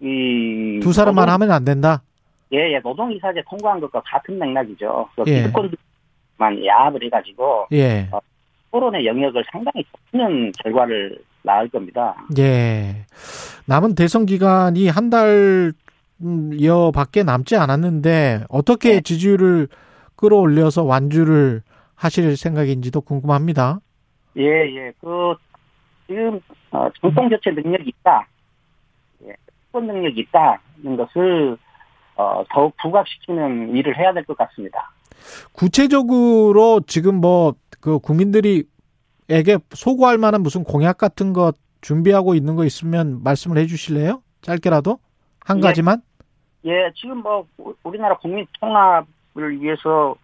Speaker 11: 이.
Speaker 2: 두 사람만 노동, 하면 안 된다?
Speaker 11: 예, 예. 노동이사제 통과한 것과 같은 맥락이죠. 예. 기득권만 야합을 해가지고.
Speaker 2: 예. 어,
Speaker 11: 토론의 영역을 상당히 좁히는 결과를 낳을 겁니다.
Speaker 2: 예. 남은 대선 기간이 한 달여 밖에 남지 않았는데 어떻게 네. 지지율을 끌어올려서 완주를 하실 생각인지도 궁금합니다.
Speaker 11: 예, 예. 그 지금 어, 정통 교체 능력이 있다, 예, 특권 능력이 있다는 것을 어, 더욱 부각시키는 일을 해야 될 것 같습니다.
Speaker 2: 구체적으로 지금 뭐 그 국민들이 에게 소구할 만한 무슨 공약 같은 것 준비하고 있는 거 있으면 말씀을 해주실래요? 짧게라도 한 예, 가지만.
Speaker 11: 예, 지금 뭐 우리나라 국민 통합을 위해서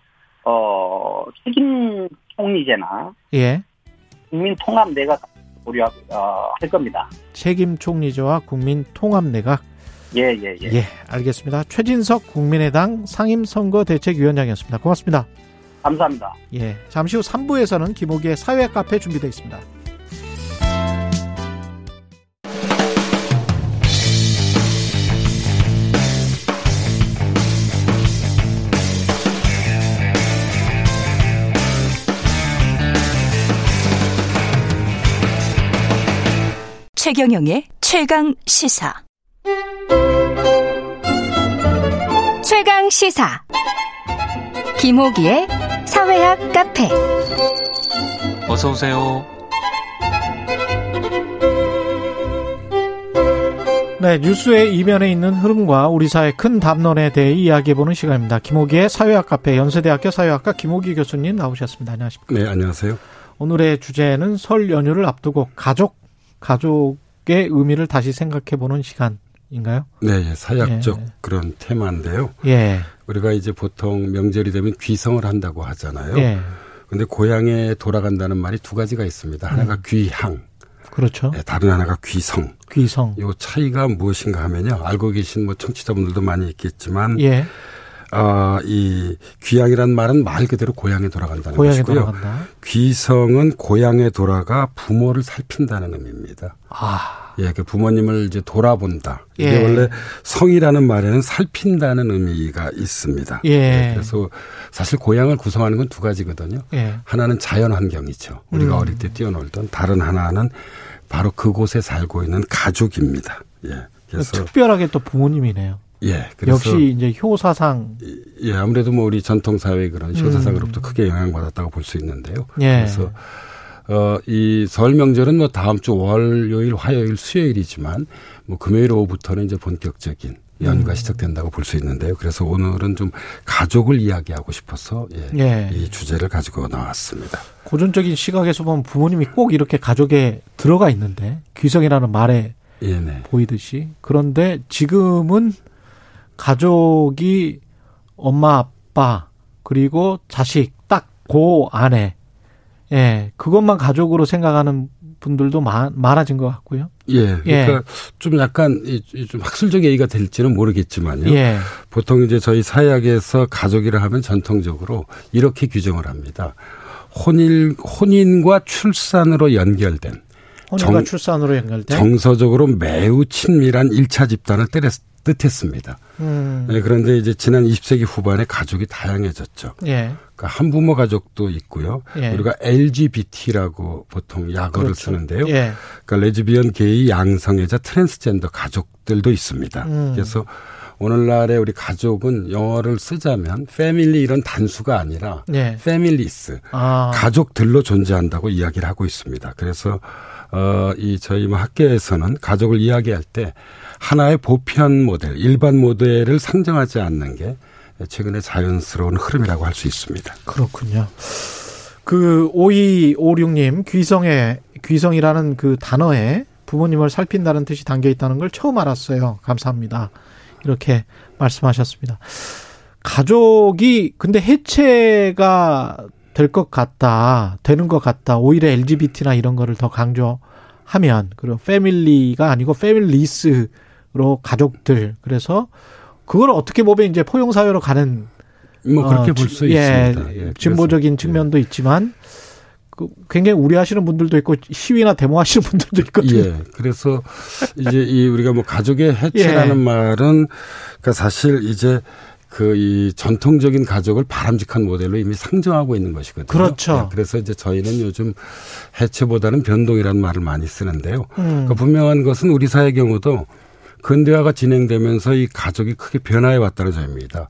Speaker 11: 어 책임 총리제나
Speaker 2: 예.
Speaker 11: 국민 통합 내각 고려 어, 할 겁니다.
Speaker 2: 책임 총리제와 국민 통합 내각.
Speaker 11: 예, 예, 예.
Speaker 2: 예, 알겠습니다. 최진석 국민의당 상임선거대책위원장이었습니다. 고맙습니다.
Speaker 11: 감사합니다.
Speaker 2: 예, 잠시 후 3부에서는 김호기의 사회 카페 준비되어 있습니다.
Speaker 3: 최경영의 최강 시사. 최강 시사. 김호기의 사회학 카페.
Speaker 12: 어서 오세요.
Speaker 2: 네, 뉴스의 이면에 있는 흐름과 우리 사회 큰 담론에 대해 이야기해보는 시간입니다. 김호기의 사회학 카페 연세대학교 사회학과 김호기 교수님 나오셨습니다. 안녕하십니까?
Speaker 13: 네, 안녕하세요.
Speaker 2: 오늘의 주제는 설 연휴를 앞두고 가족 가족 의 의미를 다시 생각해 보는 시간인가요?
Speaker 13: 네, 예, 사약적 예. 그런 테마인데요.
Speaker 2: 예.
Speaker 13: 우리가 이제 보통 명절이 되면 귀성을 한다고 하잖아요. 예. 근데 고향에 돌아간다는 말이 두 가지가 있습니다. 하나가 음. 귀향.
Speaker 2: 그렇죠.
Speaker 13: 네, 다른 하나가 귀성.
Speaker 2: 귀성.
Speaker 13: 요 차이가 무엇인가 하면요. 알고 계신 뭐 청취자분들도 많이 있겠지만
Speaker 2: 예.
Speaker 13: 어, 이 귀향이란 말은 말 그대로 고향에 돌아간다는
Speaker 2: 고향에
Speaker 13: 것이고요.
Speaker 2: 돌아간다.
Speaker 13: 귀성은 고향에 돌아가 부모를 살핀다는 의미입니다.
Speaker 2: 아.
Speaker 13: 예, 그 부모님을 이제 돌아본다. 이게 예. 원래 성이라는 말에는 살핀다는 의미가 있습니다.
Speaker 2: 예. 예.
Speaker 13: 그래서 사실 고향을 구성하는 건 두 가지거든요.
Speaker 2: 예.
Speaker 13: 하나는 자연 환경이죠. 우리가 음. 어릴 때 뛰어놀던 다른 하나는 바로 그곳에 살고 있는 가족입니다. 예.
Speaker 2: 그래서 특별하게 또 부모님이네요.
Speaker 13: 예.
Speaker 2: 역시 이제 효사상.
Speaker 13: 예, 아무래도 뭐 우리 전통 사회 그런 효사상으로부터 음. 크게 영향받았다고 볼 수 있는데요.
Speaker 2: 예.
Speaker 13: 그래서 어, 이설 명절은 뭐 다음 주 월요일, 화요일, 수요일이지만 뭐 금요일 오후부터는 이제 본격적인 연가 음. 시작된다고 볼 수 있는데요. 그래서 오늘은 좀 가족을 이야기하고 싶어서 예, 예. 이 주제를 가지고 나왔습니다.
Speaker 2: 고전적인 시각에서 보면 부모님이 꼭 이렇게 가족에 들어가 있는데 귀성이라는 말에 예, 네. 보이듯이 그런데 지금은 가족이 엄마 아빠 그리고 자식 딱 그 안에 예 그것만 가족으로 생각하는 분들도 많아진 것 같고요.
Speaker 13: 예. 예. 그러니까 예. 좀 약간 좀 학술적 얘기가 될지는 모르겠지만요. 예. 보통 이제 저희 사약에서 가족이라 하면 전통적으로 이렇게 규정을 합니다. 혼인 혼인과 출산으로 연결된
Speaker 2: 혼인과 정, 출산으로 연결된
Speaker 13: 정서적으로 매우 친밀한 1차 집단을 뜻했습니다. 음. 네, 그런데 이제 지난 20세기 후반에 가족이 다양해졌죠. 예. 그러니까 한부모 가족도 있고요. 예. 우리가 LGBT라고 보통 약어를 그렇죠. 쓰는데요. 예. 그러니까 레즈비언, 게이, 양성애자, 트랜스젠더 가족들도 있습니다. 음. 그래서 오늘날의 우리 가족은 영어를 쓰자면 family 이런 단수가 아니라 네. families 아. 가족들로 존재한다고 이야기를 하고 있습니다. 그래서 어, 이 저희 뭐 학계에서는 가족을 이야기할 때 하나의 보편 모델, 일반 모델을 상정하지 않는 게 최근에 자연스러운 흐름이라고 할 수 있습니다.
Speaker 2: 그렇군요. 그 5256님 귀성에 귀성이라는 그 단어에 부모님을 살핀다는 뜻이 담겨 있다는 걸 처음 알았어요. 감사합니다. 이렇게 말씀하셨습니다. 가족이 근데 해체가 될 것 같다, 되는 것 같다. 오히려 LGBT나 이런 거를 더 강조하면 그리고 패밀리가 아니고 패밀리스 로 가족들 그래서 그걸 어떻게 보면 이제 포용 사회로 가는
Speaker 13: 뭐 그렇게 어, 볼수 예, 있습니다. 예,
Speaker 2: 진보적인 측면도 있지만 그 굉장히 우려하시는 분들도 있고 시위나 데모하시는 *laughs* 분들도 있거든요.
Speaker 13: 예. 그래서 이제 이 우리가 뭐 가족의 해체라는 예. 말은 그러니까 사실 이제 그 이 전통적인 가족을 바람직한 모델로 이미 상정하고 있는 것이거든요.
Speaker 2: 그렇죠. 네,
Speaker 13: 그래서 이제 저희는 요즘 해체보다는 변동이라는 말을 많이 쓰는데요. 음. 그러니까 분명한 것은 우리 사회 경우도 근대화가 진행되면서 이 가족이 크게 변화해 왔다는 점입니다.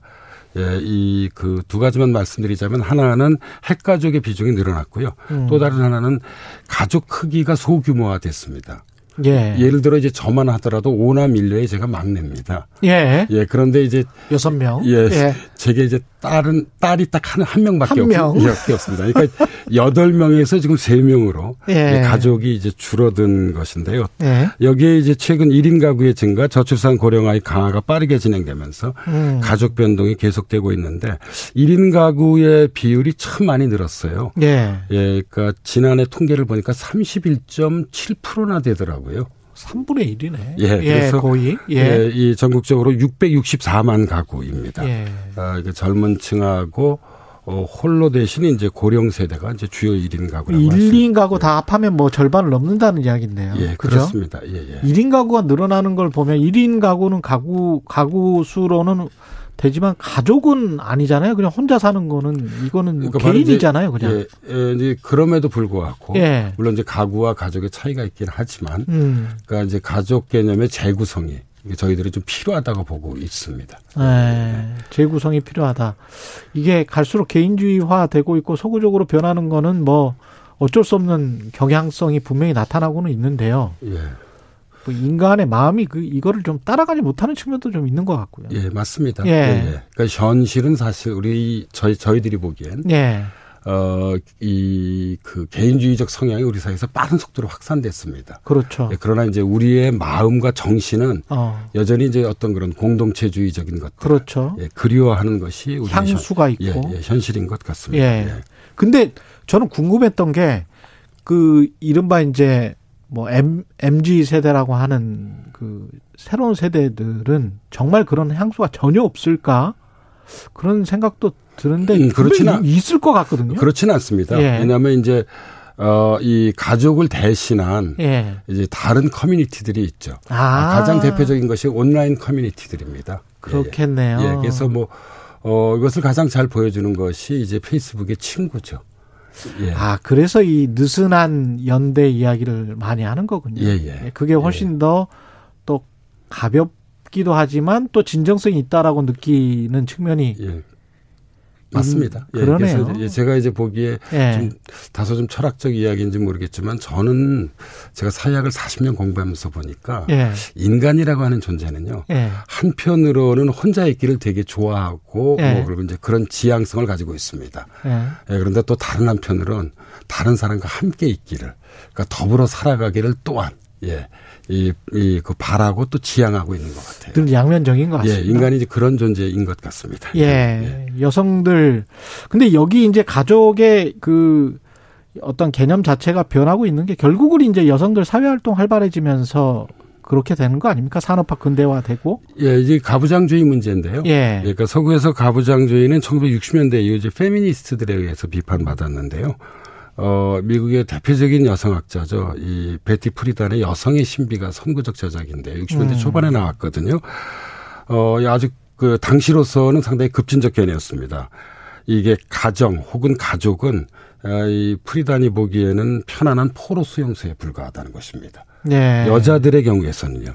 Speaker 13: 예, 이 그 두 가지만 말씀드리자면 하나는 핵가족의 비중이 늘어났고요. 음. 또 다른 하나는 가족 크기가 소규모화 됐습니다. 예. 예를 들어 이제 저만 하더라도 오남 일녀에 제가 막내입니다.
Speaker 2: 예.
Speaker 13: 예. 그런데 이제
Speaker 2: 여섯 명.
Speaker 13: 예. 예. 제게 이제 딸은 딸이 딱한 한 명밖에 한 명. 없, 습니다 그러니까 *laughs* 여덟 명에서 지금 세 명으로 예. 가족이 이제 줄어든 것인데요. 예. 여기에 이제 최근 1인 가구의 증가, 저출산 고령화의 강화가 빠르게 진행되면서 음. 가족 변동이 계속되고 있는데 1인 가구의 비율이 참 많이 늘었어요. 예. 예. 그러니까 지난해 통계를 보니까 31.7%나 되더라고요.
Speaker 2: 3분의 1이네.
Speaker 13: 예, 예, 그래서 거의 예. 예. 이 전국적으로 664만 가구입니다. 예. 아, 이게 젊은 층하고 어, 홀로 대신 이제 고령 세대가 이제 주요 1인 가구라고
Speaker 2: 1, 2인 가구 다 합하면 뭐 절반을 넘는다는 이야기인데요.
Speaker 13: 예, 그죠? 그렇습니다. 예, 예.
Speaker 2: 1인 가구가 늘어나는 걸 보면 1인 가구는 가구 가구 수로는 되지만 가족은 아니잖아요. 그냥 혼자 사는 거는 이거는 그러니까 개인이잖아요. 그냥.
Speaker 13: 예, 예, 이제 그럼에도 불구하고 예. 물론 이제 가구와 가족의 차이가 있긴 하지만 음. 그러니까 이제 가족 개념의 재구성이 저희들이 좀 필요하다고 보고 있습니다.
Speaker 2: 네, 재구성이 필요하다. 이게 갈수록 개인주의화 되고 있고 소구적으로 변하는 거는 뭐 어쩔 수 없는 경향성이 분명히 나타나고는 있는데요. 예. 뭐 인간의 마음이 그 이거를 좀 따라가지 못하는 측면도 좀 있는 것 같고요.
Speaker 13: 예, 맞습니다. 예. 예, 예. 그러니까 현실은 사실 우리 저희 저희들이 보기엔 예. 어, 이, 그, 개인주의적 성향이 우리 사회에서 빠른 속도로 확산됐습니다.
Speaker 2: 그렇죠.
Speaker 13: 예, 그러나 이제 우리의 마음과 정신은 어. 여전히 이제 어떤 그런 공동체주의적인 것들.
Speaker 2: 그렇죠.
Speaker 13: 예, 그리워하는 것이 우리
Speaker 2: 향수가 현,
Speaker 13: 있고. 예, 예, 현실인 것 같습니다.
Speaker 2: 예. 예. 근데 저는 궁금했던 게 그 이른바 이제 뭐 M, MG 세대라고 하는 그 새로운 세대들은 정말 그런 향수가 전혀 없을까? 그런 생각도 드는데 음, 그렇지는 있을 것 같거든요.
Speaker 13: 그렇지는 않습니다. 예. 왜냐하면 이제 어, 이 가족을 대신한 예. 이제 다른 커뮤니티들이 있죠. 아. 가장 대표적인 것이 온라인 커뮤니티들입니다. 예.
Speaker 2: 그렇겠네요.
Speaker 13: 예. 그래서 뭐 어, 이것을 가장 잘 보여주는 것이 이제 페이스북의 친구죠.
Speaker 2: 예. 아, 그래서 이 느슨한 연대 이야기를 많이 하는 거군요. 예, 예. 예 그게 훨씬 예. 더또 가볍 기도 하지만 또 진정성이 있다라고 느끼는 측면이 예.
Speaker 13: 맞습니다. 예, 그러네요. 그래서 제가 이제 보기에 예. 좀 다소 좀 철학적 이야기인지 모르겠지만 저는 제가 사회학을 40년 공부하면서 보니까 예. 인간이라고 하는 존재는요. 예. 한편으로는 혼자 있기를 되게 좋아하고 예. 뭐 그리고 이제 그런 지향성을 가지고 있습니다. 예. 예, 그런데 또 다른 한편으로는 다른 사람과 함께 있기를 그러니까 더불어 살아가기를 또한 예. 이, 이, 그 바라고 또 지향하고 있는 것 같아요.
Speaker 2: 늘 양면적인 것 같습니다.
Speaker 13: 예, 인간이 이제 그런 존재인 것 같습니다.
Speaker 2: 예, 예. 여성들. 근데 여기 이제 가족의 그 어떤 개념 자체가 변하고 있는 게 결국은 이제 여성들 사회활동 활발해지면서 그렇게 되는 거 아닙니까? 산업화 근대화되고.
Speaker 13: 예, 이제 가부장주의 문제인데요. 예. 그러니까 서구에서 가부장주의는 1960년대 이후 이제 페미니스트들에 의해서 비판받았는데요. 어, 미국의 대표적인 여성학자죠. 이 베티 프리단의 여성의 신비가 선구적 저작인데 60년대 음. 초반에 나왔거든요. 어, 아주 그 당시로서는 상당히 급진적 견해였습니다. 이게 가정 혹은 가족은 어, 이 프리단이 보기에는 편안한 포로 수용소에 불과하다는 것입니다. 네. 여자들의 경우에서는요.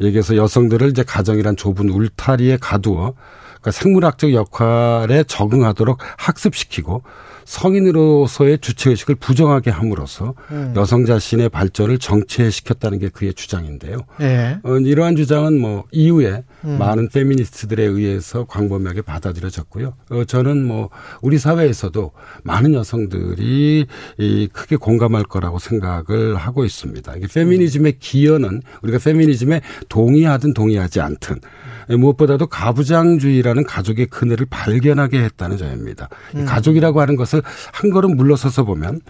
Speaker 13: 여기에서 여성들을 이제 가정이란 좁은 울타리에 가두어 그러니까 생물학적 역할에 적응하도록 학습시키고 성인으로서의 주체의식을 부정하게 함으로써 음. 여성 자신의 발전을 정체시켰다는 게 그의 주장인데요. 네. 어, 이러한 주장은 뭐 이후에 음. 많은 페미니스트들에 의해서 광범위하게 받아들여졌고요. 어, 저는 뭐 우리 사회에서도 많은 여성들이 이 크게 공감할 거라고 생각을 하고 있습니다. 이게 페미니즘의 기여는 우리가 페미니즘에 동의하든 동의하지 않든 무엇보다도 가부장주의라는 가족의 그늘을 발견하게 했다는 점입니다. 음. 가족이라고 하는 것을 한 걸음 물러서서 보면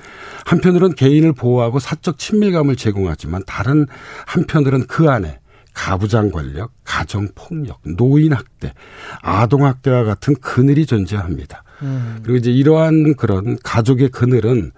Speaker 13: 한편으로는 개인을 보호하고 사적 친밀감을 제공하지만 다른 한편으로는 그 안에 가부장 권력, 가정 폭력, 노인 학대, 아동 학대와 같은 그늘이 존재합니다. 음. 그리고 이제 이러한 그런 가족의 그늘은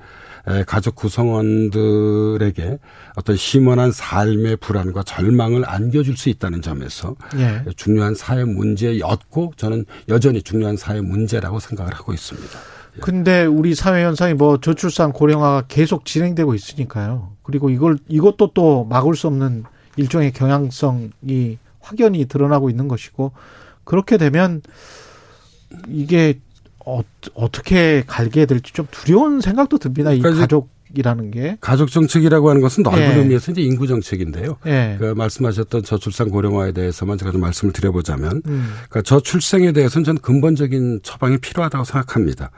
Speaker 13: 가족 구성원들에게 어떤 심원한 삶의 불안과 절망을 안겨줄 수 있다는 점에서 예. 중요한 사회 문제였고 저는 여전히 중요한 사회 문제라고 생각을 하고 있습니다.
Speaker 2: 예. 근데 우리 사회 현상이 뭐 저출산 고령화가 계속 진행되고 있으니까요. 그리고 이걸 이것도 또 막을 수 없는 일종의 경향성이 확연히 드러나고 있는 것이고 그렇게 되면 이게 어, 어떻게 갈게 될지 좀 두려운 생각도 듭니다. 이 그러니까 가족 이라는 게.
Speaker 13: 가족 정책이라고 하는 것은 넓은 네. 의미에서 이제 인구 정책인데요. 네. 그 말씀하셨던 저출산 고령화에 대해서만 제가 좀 말씀을 드려보자면, 음. 그러니까 저출생에 대해서는 저는 근본적인 처방이 필요하다고 생각합니다.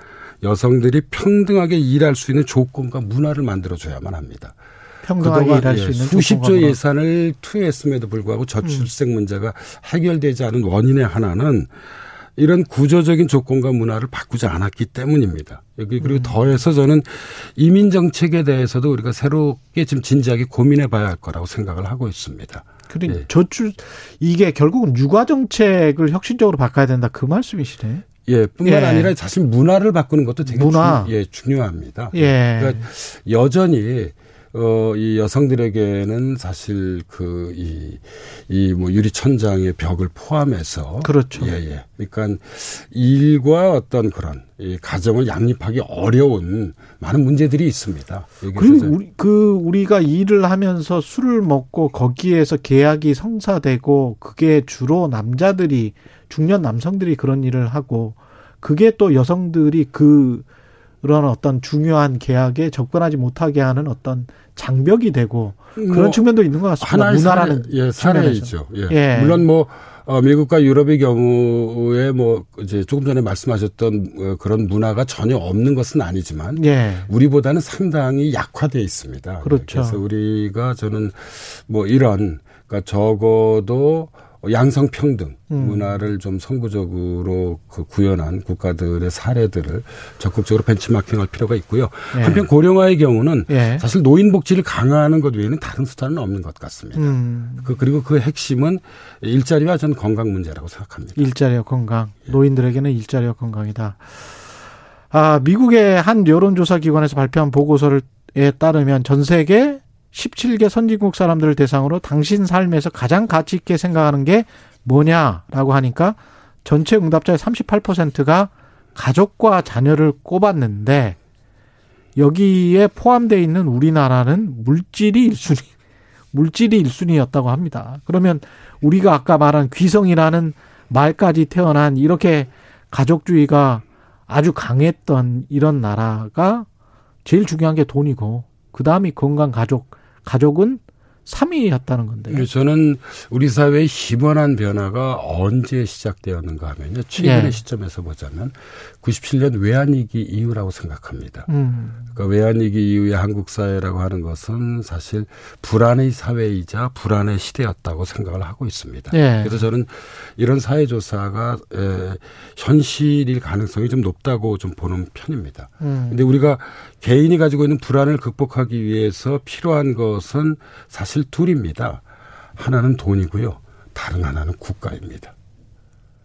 Speaker 13: 여성들이 평등하게 일할 수 있는 조건과 문화를 만들어줘야만 합니다.
Speaker 2: 평등하게 일할 수 예, 있는
Speaker 13: 수십조 예산을 투여했음에도 불구하고 저출생 음. 문제가 해결되지 않은 원인의 하나는 이런 구조적인 조건과 문화를 바꾸지 않았기 때문입니다. 여기 그리고 음. 더해서 저는 이민 정책에 대해서도 우리가 새롭게 좀 진지하게 고민해 봐야 할 거라고 생각을 하고 있습니다.
Speaker 2: 그래 예. 저출 이게 결국은 육아 정책을 혁신적으로 바꿔야 된다 그 말씀이시네.
Speaker 13: 예, 뿐만 예. 아니라 사실 문화를 바꾸는 것도 되게 문화. 중, 예, 중요합니다. 예. 그러니까 여전히 어, 이 여성들에게는 사실 그, 이, 이 뭐 유리천장의 벽을 포함해서.
Speaker 2: 그렇죠.
Speaker 13: 예, 예. 그러니까 일과 어떤 그런 이 가정을 양립하기 어려운 많은 문제들이 있습니다.
Speaker 2: 그리고 우리, 그, 우리가 일을 하면서 술을 먹고 거기에서 계약이 성사되고 그게 주로 남자들이, 중년 남성들이 그런 일을 하고 그게 또 여성들이 그, 그런 어떤 중요한 계약에 접근하지 못하게 하는 어떤 장벽이 되고 그런 뭐 측면도 있는 것 같습니다.
Speaker 13: 문화라는 사례, 예, 사례이죠. 예. 예. 물론 뭐 어, 미국과 유럽의 경우에 뭐 이제 조금 전에 말씀하셨던 어, 그런 문화가 전혀 없는 것은 아니지만 예. 우리보다는 상당히 약화돼 있습니다.
Speaker 2: 그렇죠.
Speaker 13: 그래서 우리가 저는 뭐 이런 그러니까 적어도 양성평등 음. 문화를 좀 선구적으로 그 구현한 국가들의 사례들을 적극적으로 벤치마킹할 필요가 있고요. 예. 한편 고령화의 경우는 예. 사실 노인 복지를 강화하는 것 외에는 다른 수단은 없는 것 같습니다. 음. 그 그리고 그 핵심은 일자리와 전 건강 문제라고 생각합니다.
Speaker 2: 일자리와 건강. 예. 노인들에게는 일자리와 건강이다. 아, 미국의 한 여론조사 기관에서 발표한 보고서에 따르면 전 세계 17개 선진국 사람들을 대상으로 당신 삶에서 가장 가치 있게 생각하는 게 뭐냐라고 하니까 전체 응답자의 38%가 가족과 자녀를 꼽았는데 여기에 포함되어 있는 우리나라는 물질이 1순위, 물질이 1순위였다고 합니다. 그러면 우리가 아까 말한 귀성이라는 말까지 태어난 이렇게 가족주의가 아주 강했던 이런 나라가 제일 중요한 게 돈이고 그 다음이 건강 가족 가족은 3위였다는 건데.
Speaker 13: 네, 저는 우리 사회의 희번한 변화가 언제 시작되었는가 하면요. 최근의 네. 시점에서 보자면 97년 외환위기 이후라고 생각합니다. 음. 그러니까 외환위기 이후의 한국 사회라고 하는 것은 사실 불안의 사회이자 불안의 시대였다고 생각을 하고 있습니다. 네. 그래서 저는 이런 사회조사가 에, 현실일 가능성이 좀 높다고 좀 보는 편입니다. 음. 근데 우리가 개인이 가지고 있는 불안을 극복하기 위해서 필요한 것은 사실 둘입니다. 하나는 돈이고요. 다른 하나는 국가입니다.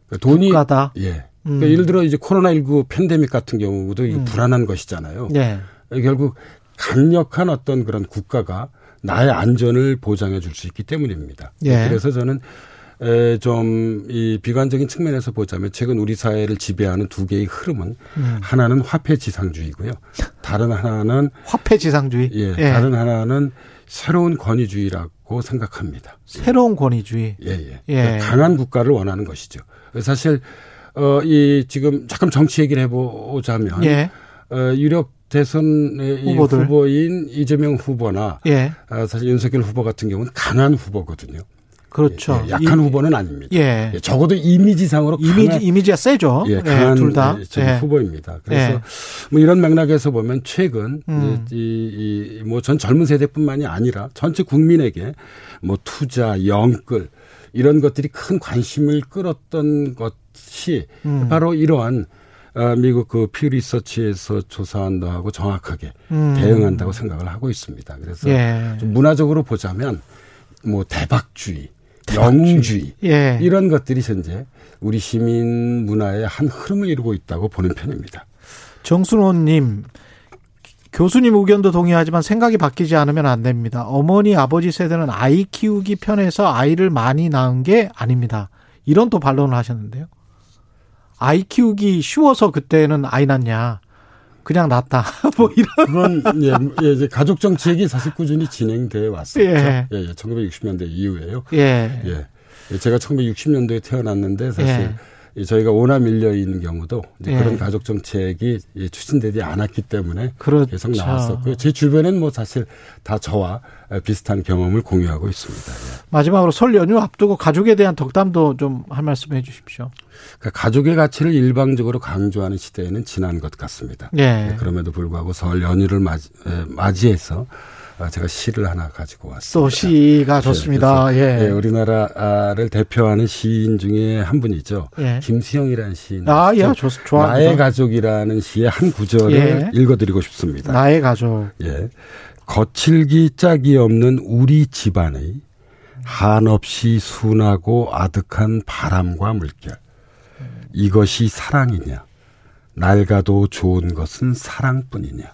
Speaker 2: 그러니까 돈이 국가다.
Speaker 13: 예. 그러니까 음. 예를 들어 이제 코로나19 팬데믹 같은 경우도 음. 불안한 것이잖아요. 예. 결국 강력한 어떤 그런 국가가 나의 안전을 보장해 줄 수 있기 때문입니다. 예. 그래서 저는 좀 이 비관적인 측면에서 보자면 최근 우리 사회를 지배하는 두 개의 흐름은 음. 하나는 화폐 지상주의고요. 다른 하나는
Speaker 2: 화폐 지상주의.
Speaker 13: 예, 예. 다른 하나는 새로운 권위주의라고 생각합니다.
Speaker 2: 새로운 권위주의.
Speaker 13: 예, 예. 예. 강한 국가를 원하는 것이죠. 사실 어 이 지금 잠깐 정치 얘기를 해보자면 예. 어 유력 대선 후보들. 후보인 이재명 후보나 예. 어, 사실 윤석열 후보 같은 경우는 강한 후보거든요.
Speaker 2: 그렇죠.
Speaker 13: 예, 약한 이, 후보는 아닙니다. 예. 예. 적어도 이미지상으로
Speaker 2: 이미지 강한, 이미지가 세죠.
Speaker 13: 예, 예 강한 둘 다. 예, 후보입니다. 그래서 뭐 이런 맥락에서 보면 최근 음. 이뭐 전 젊은 세대뿐만이 아니라 전체 국민에게 뭐 투자, 영끌 이런 것들이 큰 관심을 끌었던 것 이 음. 바로 이러한 어, 미국 그피 리서치에서 조사한 거하고 정확하게 음. 대응한다고 생각을 하고 있습니다. 그래서 예. 좀 문화적으로 보자면 뭐 대박주의, 영웅주의 예. 이런 것들이 현재 우리 시민 문화의 한 흐름을 이루고 있다고 보는 편입니다.
Speaker 2: 정순호님 교수님 의견도 동의하지만 생각이 바뀌지 않으면 안 됩니다. 어머니 아버지 세대는 아이 키우기 편해서 아이를 많이 낳은 게 아닙니다. 이런 또 반론을 하셨는데요. 아이 키우기 쉬워서 그때는 아이 낳냐. 그냥 낫다. *laughs* 뭐
Speaker 13: 이런. 그건, 예, 예, 이제 가족 정책이 사실 꾸준히 진행돼 왔었죠. 예. 예, 예 1960년대 이후에요. 예. 예. 예 제가 1960년도에 태어났는데 사실 예. 저희가 오나 밀려 있는 경우도 예. 그런 가족 정책이 추진되지 않았기 때문에 그렇죠. 계속 나왔었고요. 제 주변엔 뭐 사실 다 저와 비슷한 경험을 공유하고 있습니다. 예.
Speaker 2: 마지막으로 설 연휴 앞두고 가족에 대한 덕담도 좀 할 말씀 해 주십시오.
Speaker 13: 그러니까 가족의 가치를 일방적으로 강조하는 시대에는 지난 것 같습니다. 예. 네, 그럼에도 불구하고 설 연휴를 맞이, 맞이해서 아, 제가 시를 하나 가지고 왔습니다.
Speaker 2: 또 시가 네, 좋습니다. 예.
Speaker 13: 네, 우리나라를 대표하는 시인 중에 한 분이죠. 예. 김수영이라는 시인.
Speaker 2: 아, 예, 좋, 좋아.
Speaker 13: 나의 가족이라는 시의 한 구절을 예. 읽어드리고 싶습니다.
Speaker 2: 나의 가족.
Speaker 13: 예. 거칠기 짝이 없는 우리 집안의 한없이 순하고 아득한 바람과 물결. 이것이 사랑이냐? 낡아도 좋은 것은 사랑뿐이냐?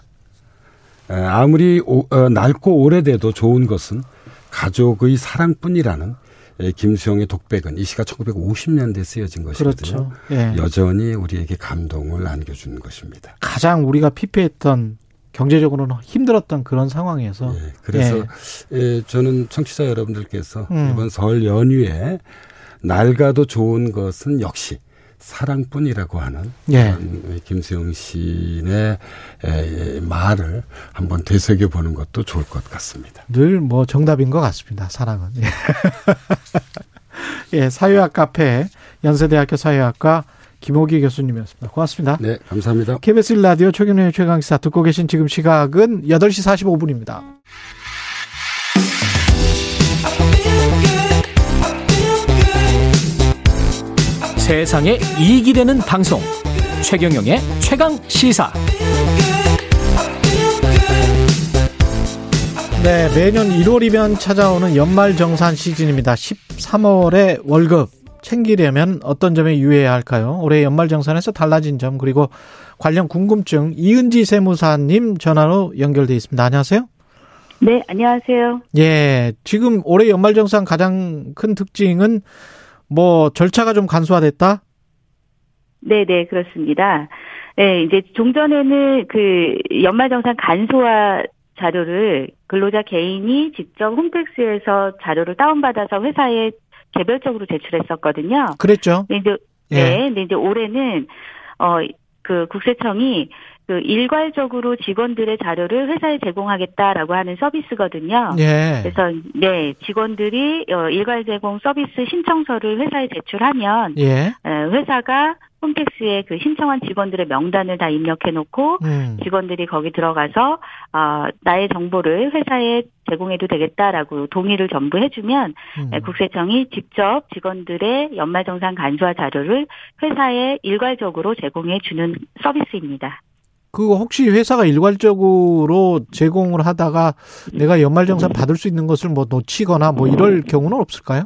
Speaker 13: 아무리 오, 어, 낡고 오래돼도 좋은 것은 가족의 사랑뿐이라는 김수영의 독백은 이 시가 1950년대에 쓰여진 것이거든요. 그렇죠. 예. 여전히 우리에게 감동을 안겨주는 것입니다.
Speaker 2: 가장 우리가 피폐했던 경제적으로는 힘들었던 그런 상황에서 예.
Speaker 13: 그래서 예. 예. 저는 청취자 여러분들께서 음. 이번 설 연휴에 낡아도 좋은 것은 역시 사랑뿐이라고 하는 예. 김수영 시인의 말을 한번 되새겨 보는 것도 좋을 것 같습니다.
Speaker 2: 늘 뭐 정답인 것 같습니다. 사랑은. 예, *laughs* 예 사회학 카페 연세대학교 사회학과 김호기 교수님이었습니다. 고맙습니다.
Speaker 13: 네, 감사합니다.
Speaker 2: KBS 라디오 최경련의 최강시사 듣고 계신 지금 시각은 8시 45분입니다.
Speaker 10: 세상에 이익이 되는 방송. 최경영의 최강 시사.
Speaker 2: 네 매년 1월이면 찾아오는 연말정산 시즌입니다. 13월에 월급 챙기려면 어떤 점에 유의해야 할까요? 올해 연말정산에서 달라진 점 그리고 관련 궁금증 이은지 세무사님 전화로 연결돼 있습니다. 안녕하세요?
Speaker 14: 네 안녕하세요.
Speaker 2: 예 지금 올해 연말정산 가장 큰 특징은 뭐 절차가 좀 간소화됐다?
Speaker 14: 네, 네, 그렇습니다. 네, 이제 종전에는 그 연말정산 간소화 자료를 근로자 개인이 직접 홈택스에서 자료를 다운받아서 회사에 개별적으로 제출했었거든요.
Speaker 2: 그랬죠.
Speaker 14: 네, 이제, 예. 네, 근데 이제 올해는 어, 그그 국세청이 그 일괄적으로 직원들의 자료를 회사에 제공하겠다라고 하는 서비스거든요. 예. 그래서 네 직원들이 어, 일괄 제공 서비스 신청서를 회사에 제출하면 예. 회사가 홈택스에 그 신청한 직원들의 명단을 다 입력해 놓고 음. 직원들이 거기 들어가서 어, 나의 정보를 회사에 제공해도 되겠다라고 동의를 전부 해주면 음. 국세청이 직접 직원들의 연말정산 간소화 자료를 회사에 일괄적으로 제공해 주는 서비스입니다.
Speaker 2: 그거 혹시 회사가 일괄적으로 제공을 하다가 내가 연말정산 받을 수 있는 것을 뭐 놓치거나 뭐 이럴 경우는 없을까요?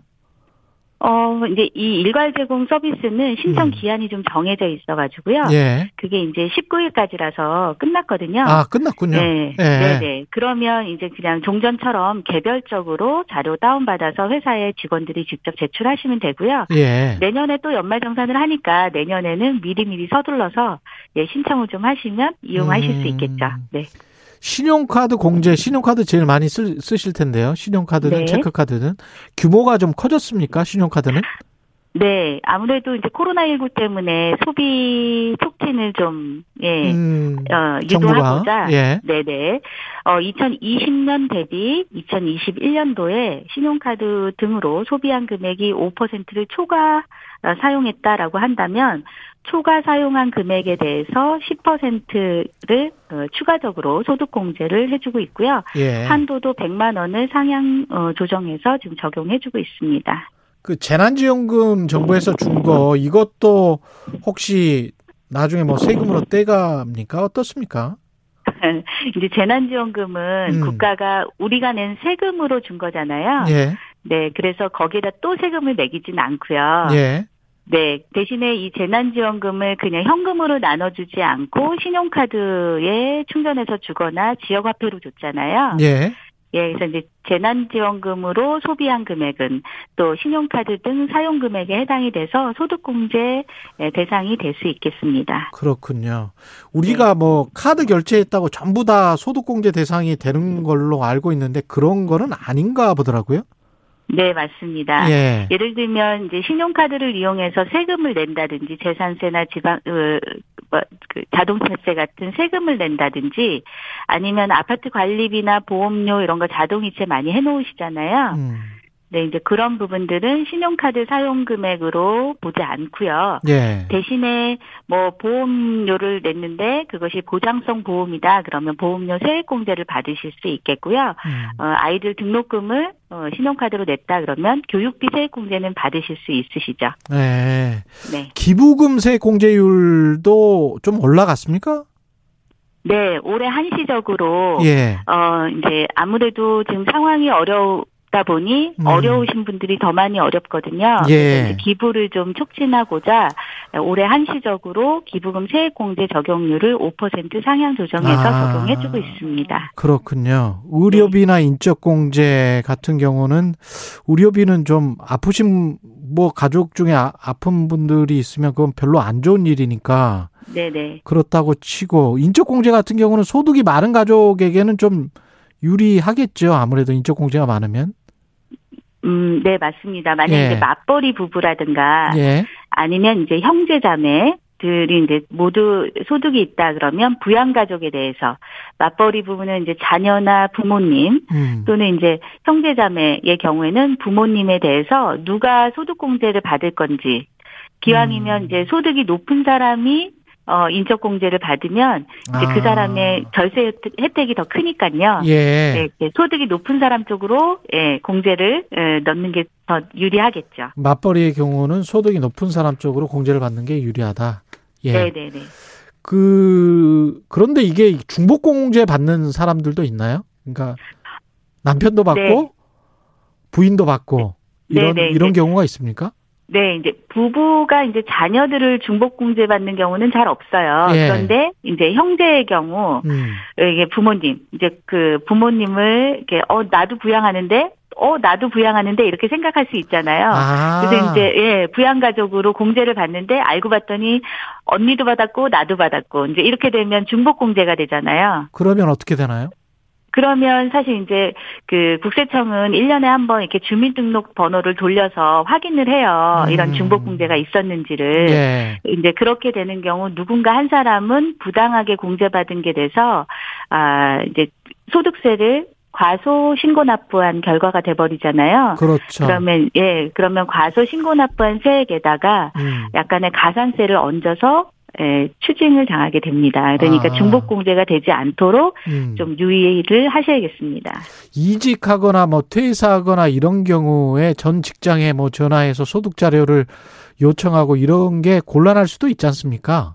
Speaker 14: 어, 이제 이 일괄 제공 서비스는 신청 음. 기한이 좀 정해져 있어 가지고요. 예. 그게 이제 19일까지라서 끝났거든요.
Speaker 2: 아, 끝났군요.
Speaker 14: 네. 예. 네, 네. 그러면 이제 그냥 종전처럼 개별적으로 자료 다운 받아서 회사에 직원들이 직접 제출하시면 되고요. 예. 내년에 또 연말 정산을 하니까 내년에는 미리미리 서둘러서 예, 신청을 좀 하시면 이용하실 음. 수 있겠죠. 네.
Speaker 2: 신용카드 공제, 신용카드 제일 많이 쓰, 쓰실 텐데요. 신용카드는 네. 체크카드는 규모가 좀 커졌습니까? 신용카드는?
Speaker 14: 네, 아무래도 이제 코로나19 때문에 소비 촉진을 좀, 예, 음, 어, 유도하고자, 예. 네네. 어, 2020년 대비 2021년도에 신용카드 등으로 소비한 금액이 5%를 초과 어, 사용했다라고 한다면 초과 사용한 금액에 대해서 10%를 어, 추가적으로 소득 공제를 해주고 있고요. 예. 한도도 100만 원을 상향 어, 조정해서 지금 적용해주고 있습니다.
Speaker 2: 그 재난지원금 정부에서 준 거 이것도 혹시 나중에 뭐 세금으로 떼갑니까? 어떻습니까? *laughs*
Speaker 14: 이제 재난지원금은 음. 국가가 우리가 낸 세금으로 준 거잖아요. 예. 네, 그래서 거기에다 또 세금을 매기진 않고요. 예. 네, 대신에 이 재난지원금을 그냥 현금으로 나눠주지 않고 신용카드에 충전해서 주거나 지역화폐로 줬잖아요. 예. 예, 그래서 이제 재난지원금으로 소비한 금액은 또 신용카드 등 사용 금액에 해당이 돼서 소득공제 대상이 될 수 있겠습니다.
Speaker 2: 그렇군요. 우리가 네. 뭐 카드 결제했다고 전부 다 소득공제 대상이 되는 걸로 알고 있는데 그런 거는 아닌가 보더라고요.
Speaker 14: 네, 맞습니다. 예. 를 들면 이제 신용카드를 이용해서 세금을 낸다든지 재산세나 지방 그, 뭐, 그 자동차세 같은 세금을 낸다든지 아니면 아파트 관리비나 보험료 이런 거 자동이체 많이 해 놓으시잖아요. 음. 네, 이제 그런 부분들은 신용카드 사용 금액으로 보지 않고요. 예. 대신에 뭐 보험료를 냈는데 그것이 보장성 보험이다. 그러면 보험료 세액 공제를 받으실 수 있겠고요. 음. 어, 아이들 등록금을 어, 신용카드로 냈다 그러면 교육비 세액 공제는 받으실 수 있으시죠.
Speaker 2: 네. 네. 기부금 세액 공제율도 좀 올라갔습니까?
Speaker 14: 네, 올해 한시적으로 예. 어 이제 아무래도 지금 상황이 어려우 있다 보니 음. 어려우신 분들이 더 많이 어렵거든요. 예. 기부를 좀 촉진하고자 올해 한시적으로 기부금 세액공제 적용률을 5% 상향 조정해서 아. 적용해주고 있습니다.
Speaker 2: 그렇군요. 의료비나 네. 인적공제 같은 경우는 의료비는 좀 아프신 뭐 가족 중에 아, 아픈 분들이 있으면 그건 별로 안 좋은 일이니까. 네네. 그렇다고 치고 인적공제 같은 경우는 소득이 많은 가족에게는 좀 유리하겠죠. 아무래도 인적공제가 많으면.
Speaker 14: 음, 네, 맞습니다. 만약 예. 이제 맞벌이 부부라든가 예. 아니면 이제 형제 자매 들이 이제 모두 소득이 있다 그러면 부양 가족에 대해서 맞벌이 부부는 이제 자녀나 부모님 음. 또는 이제 형제자매의 경우에는 부모님에 대해서 누가 소득 공제를 받을 건지 기왕이면 음. 이제 소득이 높은 사람이 어, 인적 공제를 받으면 이제 그 아. 그 사람의 절세 혜택이 더 크니까요. 예. 네, 소득이 높은 사람 쪽으로 예, 공제를 예, 넣는 게 더 유리하겠죠.
Speaker 2: 맞벌이의 경우는 소득이 높은 사람 쪽으로 공제를 받는 게 유리하다.
Speaker 14: 예. 네네네.
Speaker 2: 그 그런데 이게 중복 공제 받는 사람들도 있나요? 그러니까 남편도 받고 네. 부인도 받고 네. 이런 네네. 이런 경우가 있습니까?
Speaker 14: 네, 이제 부부가 이제 자녀들을 중복공제 받는 경우는 잘 없어요. 예. 그런데 이제 형제의 경우 음. 이게 부모님 이제 그 부모님을 이렇게 어 나도 부양하는데 어 나도 부양하는데 이렇게 생각할 수 있잖아요. 아. 그래서 이제 예 부양 가족으로 공제를 받는데 알고 봤더니 언니도 받았고 나도 받았고 이제 이렇게 되면 중복 공제가 되잖아요.
Speaker 2: 그러면 어떻게 되나요?
Speaker 14: 그러면 사실 이제 그 국세청은 1년에 한 번 이렇게 주민등록 번호를 돌려서 확인을 해요. 음. 이런 중복 공제가 있었는지를. 예. 이제 그렇게 되는 경우 누군가 한 사람은 부당하게 공제받은 게 돼서 아 이제 소득세를 과소 신고 납부한 결과가 돼버리잖아요.
Speaker 2: 그렇죠.
Speaker 14: 그러면 예 그러면 과소 신고 납부한 세액에다가 음. 약간의 가산세를 얹어서 예, 추징을 당하게 됩니다. 그러니까 아. 중복공제가 되지 않도록 음. 좀 유의를 하셔야겠습니다.
Speaker 2: 이직하거나 뭐 퇴사하거나 이런 경우에 전 직장에 뭐 전화해서 소득 자료를 요청하고 이런 게 곤란할 수도 있지 않습니까?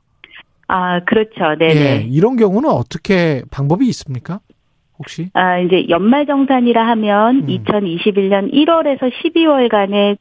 Speaker 14: 아, 그렇죠. 네. 예,
Speaker 2: 이런 경우는 어떻게 방법이 있습니까? 혹시?
Speaker 14: 아, 이제 연말정산이라 하면 음. 2021년 1월에서 12월간의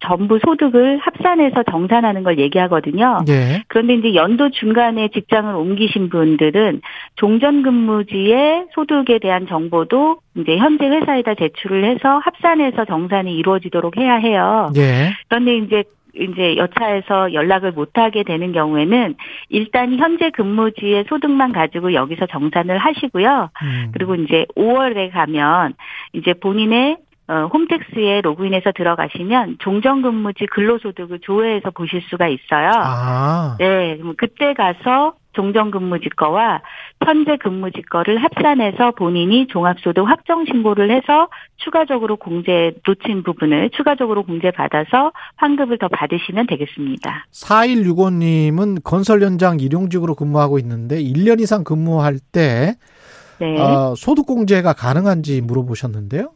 Speaker 14: 전부 소득을 합산해서 정산하는 걸 얘기하거든요. 네. 그런데 이제 연도 중간에 직장을 옮기신 분들은 종전근무지의 소득에 대한 정보도 이제 현재 회사에다 제출을 해서 합산해서 정산이 이루어지도록 해야 해요. 네. 그런데 이제 이제 여차해서 연락을 못 하게 되는 경우에는 일단 현재 근무지의 소득만 가지고 여기서 정산을 하시고요. 음. 그리고 이제 5월에 가면 이제 본인의 어, 홈택스에 로그인해서 들어가시면 종전근무지 근로소득을 조회해서 보실 수가 있어요. 아. 네, 그때 가서 종전근무지 거와 현재 근무지 거를 합산해서 본인이 종합소득 확정 신고를 해서 추가적으로 공제 놓친 부분을 추가적으로 공제 받아서 환급을 더 받으시면 되겠습니다.
Speaker 2: 4165님은 건설 현장 일용직으로 근무하고 있는데 1년 이상 근무할 때 네. 어, 소득 공제가 가능한지 물어보셨는데요.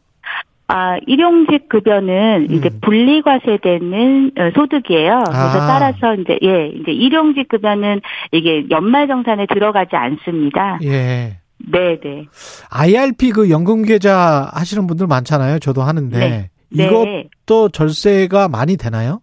Speaker 14: 아, 일용직 급여는 음. 이제 분리과세되는 어, 소득이에요. 그래서 아. 따라서 이제 예, 이제 일용직 급여는 이게 연말 정산에 들어가지 않습니다. 예. 네, 네.
Speaker 2: IRP 그 연금 계좌 하시는 분들 많잖아요. 저도 하는데 네. 이것도 네. 절세가 많이 되나요?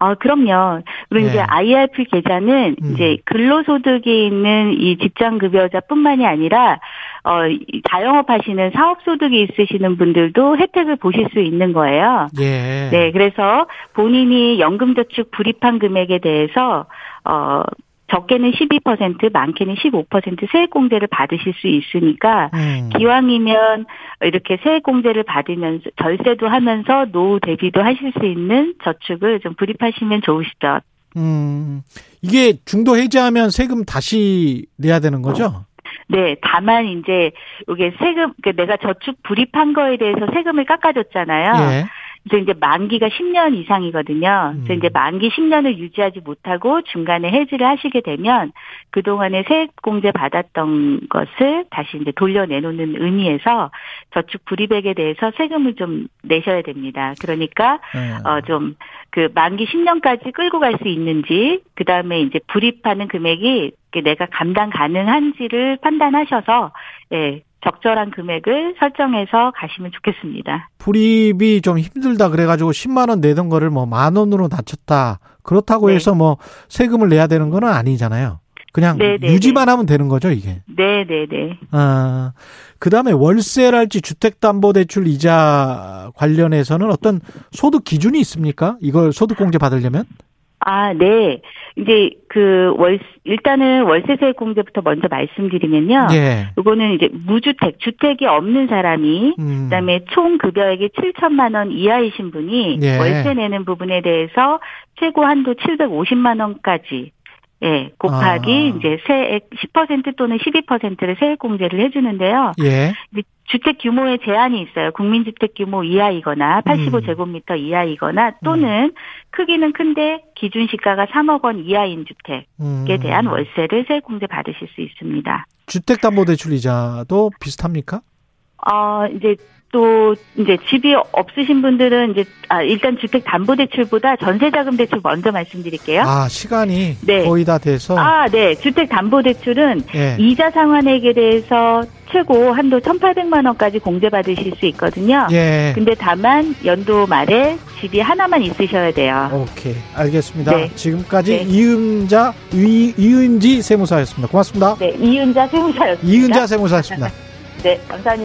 Speaker 14: 아, 그럼요. 그리고 네. 이제 IRP 계좌는 음. 이제 근로소득이 있는 이 직장급여자뿐만이 아니라 어, 자영업 하시는 사업 소득이 있으시는 분들도 혜택을 보실 수 있는 거예요. 예. 네, 그래서 본인이 연금저축 불입한 금액에 대해서 어, 적게는 12%, 많게는 15% 세액공제를 받으실 수 있으니까 음. 기왕이면 이렇게 세액공제를 받으면서 절세도 하면서 노후 대비도 하실 수 있는 저축을 좀 불입하시면 좋으시죠.
Speaker 2: 음, 이게 중도 해지하면 세금 다시 내야 되는 거죠?
Speaker 14: 네, 다만 이제 이게 세금, 그러니까 내가 저축 불입한 거에 대해서 세금을 깎아줬잖아요. 예. 그래서 이제 만기가 10년 이상이거든요. 그래서 음. 이제 만기 10년을 유지하지 못하고 중간에 해지를 하시게 되면 그동안에 세액공제 받았던 것을 다시 이제 돌려내놓는 의미에서 저축 불이백에 대해서 세금을 좀 내셔야 됩니다. 그러니까, 네. 어, 좀, 그 만기 10년까지 끌고 갈 수 있는지, 그 다음에 이제 불입하는 금액이 내가 감당 가능한지를 판단하셔서, 예, 적절한 금액을 설정해서 가시면 좋겠습니다.
Speaker 2: 불입이 좀 힘들다 그래가지고 10만 원 내던 거를 뭐 만 원으로 낮췄다. 그렇다고 네. 해서 뭐 세금을 내야 되는 건 아니잖아요. 그냥 네네네. 네, 유지만 네. 하면 되는 거죠, 이게.
Speaker 14: 네, 네, 네.
Speaker 2: 아, 그 다음에 월세랄지 주택담보대출 이자 관련해서는 어떤 소득 기준이 있습니까? 이걸 소득공제 받으려면?
Speaker 14: 아, 네. 이제 그 월, 일단은 월세세 공제부터 먼저 말씀드리면요. 예. 이거는 이제 무주택, 주택이 없는 사람이, 음. 그 다음에 총 급여액이 7천만 원 이하이신 분이 예. 월세 내는 부분에 대해서 최고 한도 750만 원까지 예, 곱하기 아. 이제 세액 10% 또는 12%를 세액 공제를 해주는데요. 예. 주택 규모에 제한이 있어요. 국민주택 규모 이하이거나 85제곱미터 음. 이하이거나 또는 음. 크기는 큰데 기준 시가가 3억 원 이하인 주택에 음. 대한 월세를 세액 공제 받으실 수 있습니다.
Speaker 2: 주택담보대출 이자도 비슷합니까?
Speaker 14: 어, 이제 또 이제 집이 없으신 분들은 이제 아 일단 주택 담보 대출보다 전세 자금 대출 먼저 말씀드릴게요.
Speaker 2: 아, 시간이 네. 거의 다 돼서
Speaker 14: 아, 네. 주택 담보 대출은 네. 이자 상환액에 대해서 최고 한도 1,800만 원까지 공제받으실 수 있거든요. 예. 근데 다만 연도 말에 집이 하나만 있으셔야 돼요.
Speaker 2: 오케이. 알겠습니다. 네. 지금까지 네. 이은자 이, 이은지 세무사였습니다. 고맙습니다.
Speaker 14: 네, 이은자 세무사였습니다.
Speaker 2: 이은자 세무사였습니다. *laughs*
Speaker 14: 네, 감사합니다.